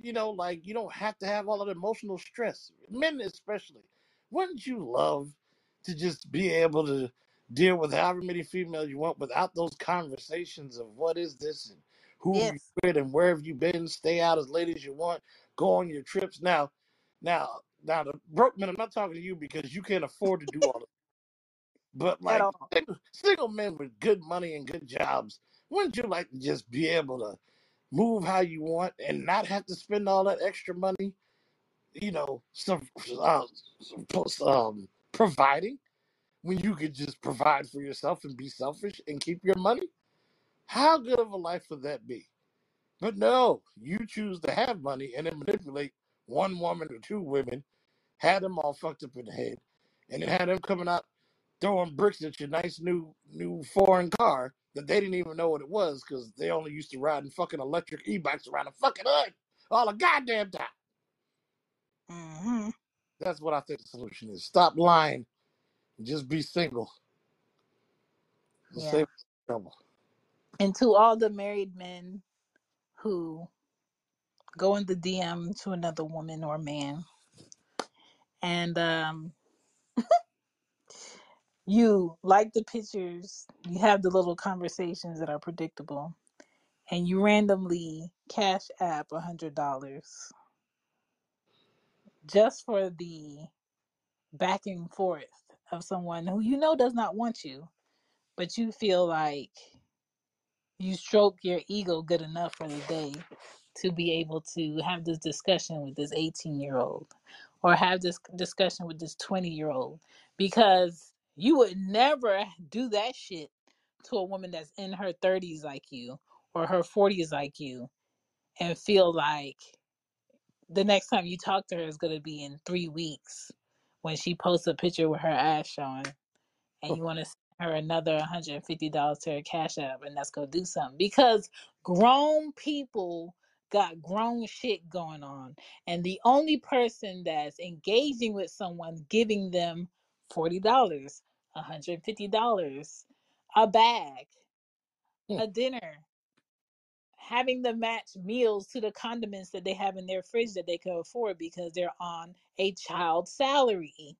You know, like you don't have to have all that emotional stress. Men especially. Wouldn't you love to just be able to deal with however many females you want without those conversations of what is this and who you
Yes.
with and where have you been? Stay out as late as you want. Go on your trips. Now, now, now, the broke men. I'm not talking to you because you can't afford to do all of it. But like single, single men with good money and good jobs, wouldn't you like to just be able to move how you want and not have to spend all that extra money? You know, some, uh, some um, providing when you could just provide for yourself and be selfish and keep your money. How good of a life would that be? But no, you choose to have money and then manipulate one woman or two women had them all fucked up in the head, and then had them coming out throwing bricks at your nice new new foreign car that they didn't even know what it was because they only used to ride in fucking electric e-bikes around the fucking hood all the goddamn time.
hmm
That's what I think the solution is. Stop lying and just be single and
Yeah.
save trouble.
And to all the married men who go in the DM to another woman or man, and um, you like the pictures, you have the little conversations that are predictable, and you randomly cash app a hundred dollars just for the back and forth of someone who you know does not want you, but you feel like you stroke your ego good enough for the day to be able to have this discussion with this 18 year old or have this discussion with this 20 year old because you would never do that shit to a woman that's in her 30s like you or her 40s like you and feel like the next time you talk to her is going to be in three weeks when she posts a picture with her ass showing and you want to send her another $150 to her cash app and let's go do something because grown people got grown shit going on and the only person that's engaging with someone giving them $40 $150 a bag
Hmm.
a dinner having them match meals to the condiments that they have in their fridge that they can afford because they're on a child salary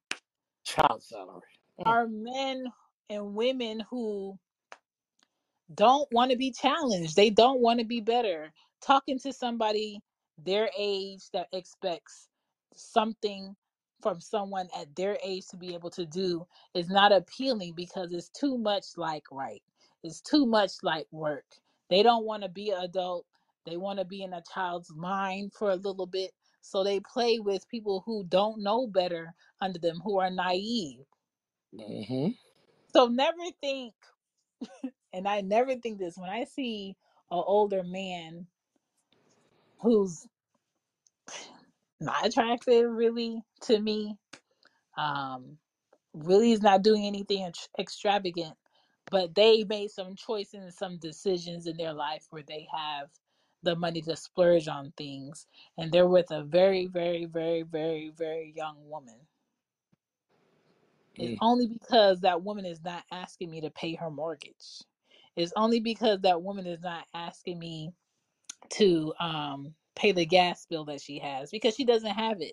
Child salary. Mm.
are men and women who don't want to be challenged. They don't want to be better. Talking to somebody their age that expects something from someone at their age to be able to do is not appealing because it's too much like right. It's too much like work. They don't want to be an adult. They want to be in a child's mind for a little bit. So they play with people who don't know better under them, who are naive.
Mm-hmm.
So never think and I never think this when I see an older man who's not attractive really to me, um, really is not doing anything ex- extravagant, but they made some choices and some decisions in their life where they have the money to splurge on things, and they're with a very, very, very, very, very young woman. It's
Mm.
only because that woman is not asking me to pay her mortgage. It's only because that woman is not asking me to um pay the gas bill that she has because she doesn't have it.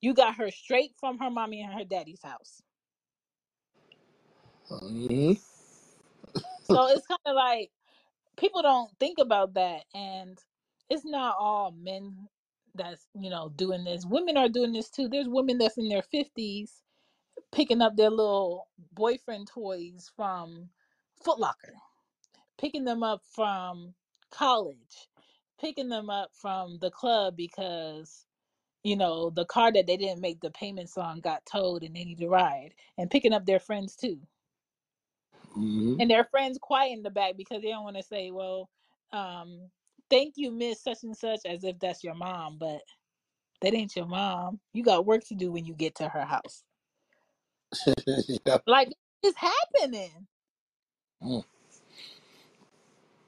You got her straight from her mommy and her daddy's house.
Mm-hmm.
So it's kind of like people don't think about that and it's not all men that's, you know, doing this. Women are doing this too. There's women that's in their 50s picking up their little boyfriend toys from Foot Locker, picking them up from college, picking them up from the club because you know, the car that they didn't make the payments on got towed and they need to ride and picking up their friends too.
Mm-hmm.
And their friends quiet in the back because they don't want to say, well, um, thank you, Miss Such and Such, as if that's your mom, but that ain't your mom. You got work to do when you get to her house.
yeah.
Like it's happening.
Mm.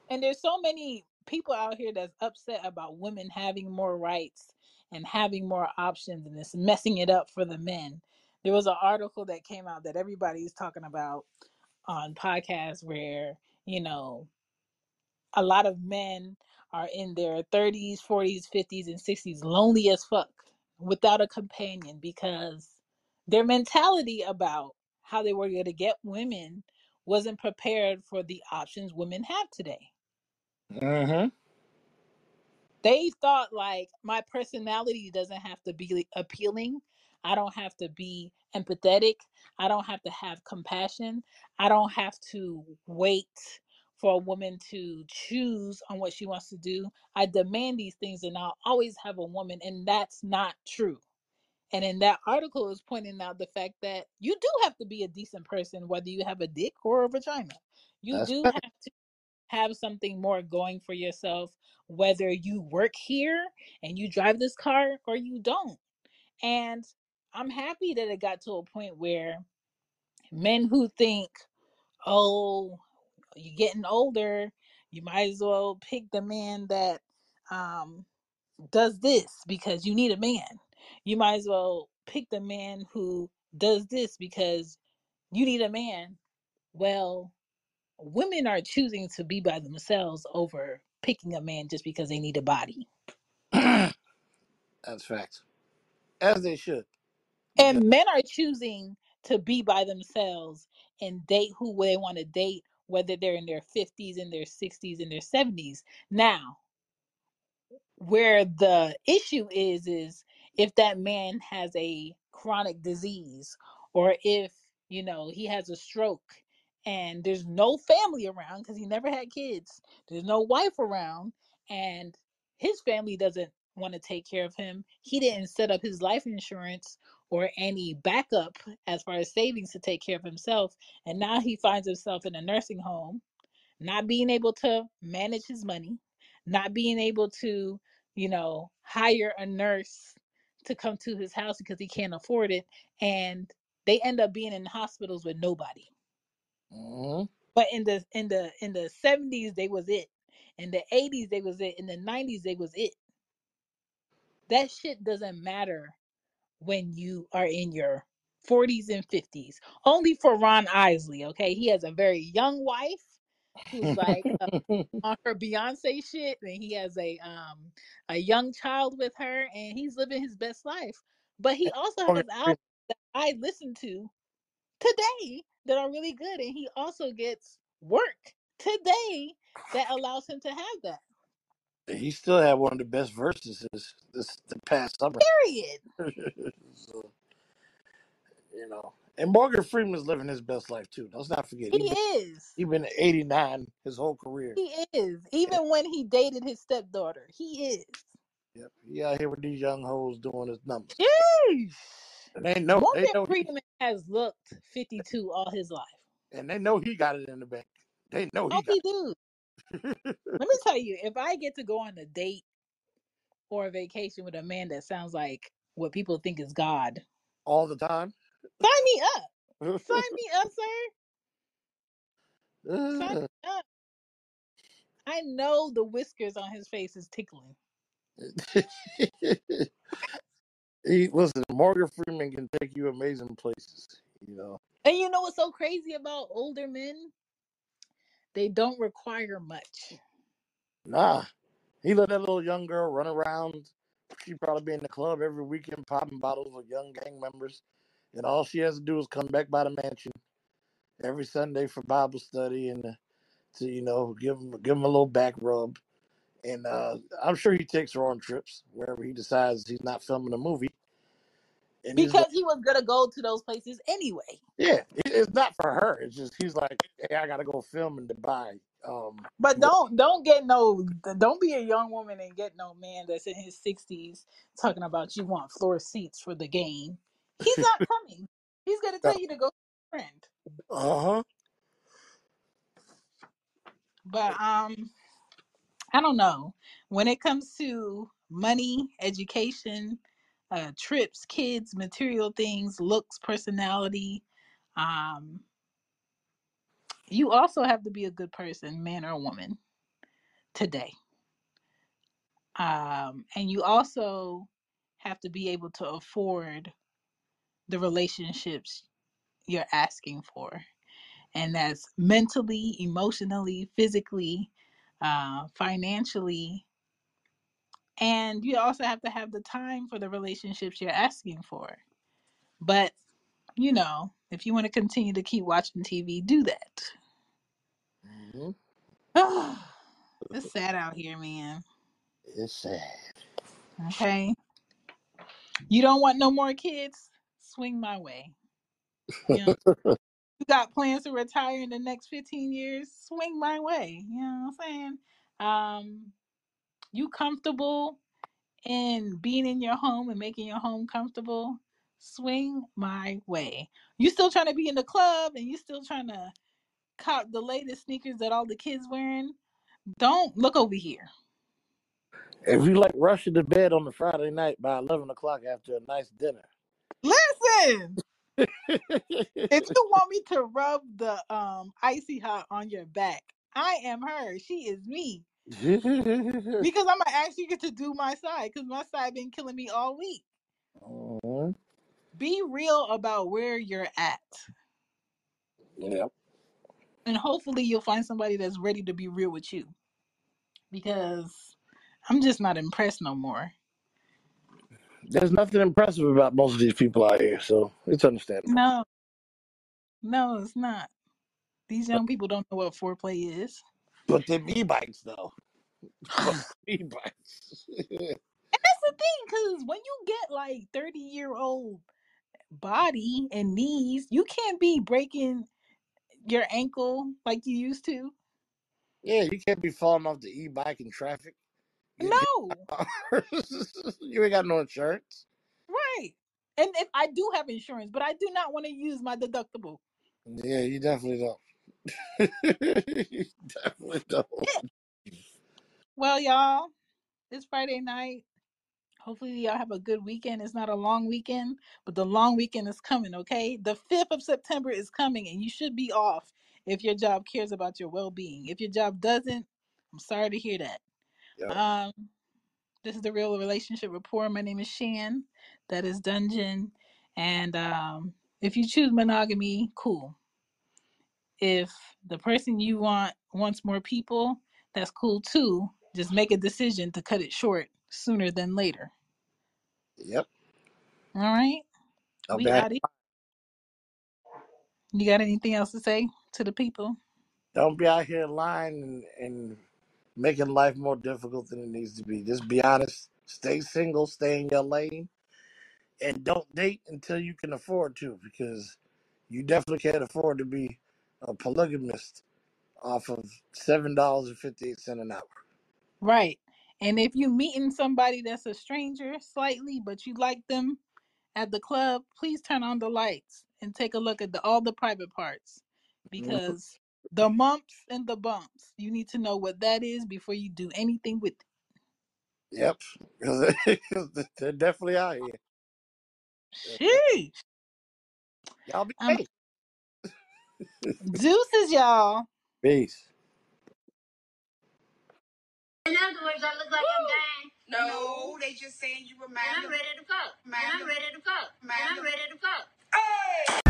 And there's so many people out here that's upset about women having more rights and having more options and it's messing it up for the men. There was an article that came out that everybody's talking about on podcasts where, you know, a lot of men are in their 30s, 40s, 50s, and 60s, lonely as fuck without a companion because their mentality about how they were going to get women wasn't prepared for the options women have today
Mm-hmm.
they thought like my personality doesn't have to be appealing. I don't have to be empathetic. I don't have to have compassion. I don't have to wait for a woman to choose on what she wants to do. I demand these things and i'll always have a woman and that's not true. And in that article is pointing out the fact that you do have to be a decent person whether you have a dick or a vagina. You
That's
do have
right.
Have something more going for yourself, whether you work here and you drive this car or you don't. And I'm happy that it got to a point where men who think, oh, you're getting older, you might as well pick the man that um, does this because you need a man. You might as well pick the man who does this because you need a man. Well, women are choosing to be by themselves over picking a man just because they need a body.
That's facts. As they should.
And men are choosing to be by themselves and date who they want to date, whether they're in their 50s, in their 60s, in their 70s. Now, where the issue is is if that man has a chronic disease or if you know he has a stroke and there's no family around because he never had kids there's no wife around and his family doesn't want to take care of him he didn't set up his life insurance or any backup as far as savings to take care of himself and now he finds himself in a nursing home not being able to manage his money, not being able to, you know, hire a nurse to come to his house because he can't afford it. And they end up being in hospitals with nobody.
Mhm.
But in the in the in the 70s they was it. In the 80s they was it. In the 90s they was it. That shit doesn't matter when you are in your 40s and 50s. Only for Ron Isley, okay? He has a very young wife who's like on her Beyonce shit, and he has a um a young child with her, and he's living his best life. But he also has albums that I listen to today that are really good, and he also gets work today that allows him to have that.
He still had one of the best verses this, this the past summer.
Period.
so, you know. And Morgan Freeman's living his best life too. Let's not forget.
He
He
is.
he been 89 his whole career.
He is. Even when he dated his stepdaughter, he is.
Yep. He out here with these young hoes doing his numbers.
Yeesh.
They know they
Morgan
know he,
Freeman has looked 52 all his life.
and they know he got it in the bank. They know he
Oh, he do. Let me tell you, if I get to go on a date or a vacation with a man that sounds like what people think is God,
all the time.
sign me up. Sign me up, sir. Sign me up. I know the whiskers on his face is tickling.
he listen, Morgan Freeman can take you amazing places. You know.
And you know what's so crazy about older men? They don't require much.
Nah. He let that little young girl run around. She probably be in the club every weekend popping bottles with young gang members. And all she has to do is come back by the mansion every Sunday for Bible study and to, you know, give him give him a little back rub. And uh, I'm sure he takes her on trips wherever he decides he's not filming a movie. And
Because
like,
he was gonna go to those places anyway.
yeah, it- it's not for her. It's just he's like, hey, I gotta go film in Dubai. Um,
But don't don't get no don't be a young woman and get no man that's in his sixties talking about you want floor seats for the game. He's not coming. He's gonna tell you to go friend.
uh huh.
But um I don't know. When it comes to money, education, uh trips, kids, material things, looks, personality, um, you also have to be a good person, man or woman, today. Um, and you also have to be able to afford the relationships you're asking for. And that's mentally, emotionally, physically, uh, financially. And you also have to have the time for the relationships you're asking for. But, you know, if you want to continue to keep watching TV, do that.
hmm
it's sad out here, man.
It's sad.
Okay. You don't want no more kids? Swing my way. You know, you got plans to retire in the next 15 years? Swing my way. You know what I'm saying? Um, you comfortable in being in your home and making your home comfortable? Swing my way. You still trying to be in the club and you still trying to cop the latest sneakers that all the kids wearing? Don't look over here.
If you like rushing to bed on a Friday night by eleven o'clock after a nice dinner,
Listen, if you want me to rub the um icy hot on your back, I am her. She is me. Because I'm gonna ask you to do my side because my side been killing me all week.
Mhm.
Be real about where you're at.
yeah,
And hopefully you'll find somebody that's ready to be real with you. because I'm just not impressed no more.
There's nothing impressive about most of these people out here, so it's understandable.
No, no, it's not. These
But
young people don't know what foreplay is.
but them e-bikes though, but
and
e-bikes.
that's the thing, because when you get like 30 year old body and knees, you can't be breaking your ankle like you used to.
yeah, you can't be falling off the e-bike in traffic.
No,
you ain't got no insurance.
right. And if I do have insurance, but I do not want to use my deductible.
Yeah, you definitely don't. you definitely don't.
Well, y'all, it's Friday night. Hopefully, y'all have a good weekend. It's not a long weekend, but the long weekend is coming, okay? The 5th of September is coming, and you should be off if your job cares about your well being. If your job doesn't, I'm sorry to hear that.
Yep.
Um, this is the Real Relationship Rapport. My name is Shan. That is Dungeon. And um, if you choose monogamy, cool. If the person you want wants more people, that's cool too. Just make a decision to cut it short sooner than later.
Yep.
All right? We out here. You got anything else to say to the people?
Don't be out here lying and, and making life more difficult than it needs to be. Just be honest. Stay single. Stay in your lane, and don't date until you can afford to, because you definitely can't afford to be a polygamist off of seven dollars and fifty eight cent an hour.
Right. And if you're meeting somebody that's a stranger slightly, but you like them at the club, please turn on the lights and take a look at the all the private parts
Mhm.
because the mumps and the bumps, you need to know what that is before you do anything with it.
Yep, they're definitely out here.
Sheesh.
Y'all be
Um,
safe.
deuces, y'all.
Peace.
In other words, I look like I'm dying. No, they just saying you remind And I'm ready to fuck. And I'm ready to fuck. And I'm ready to fuck. Hey!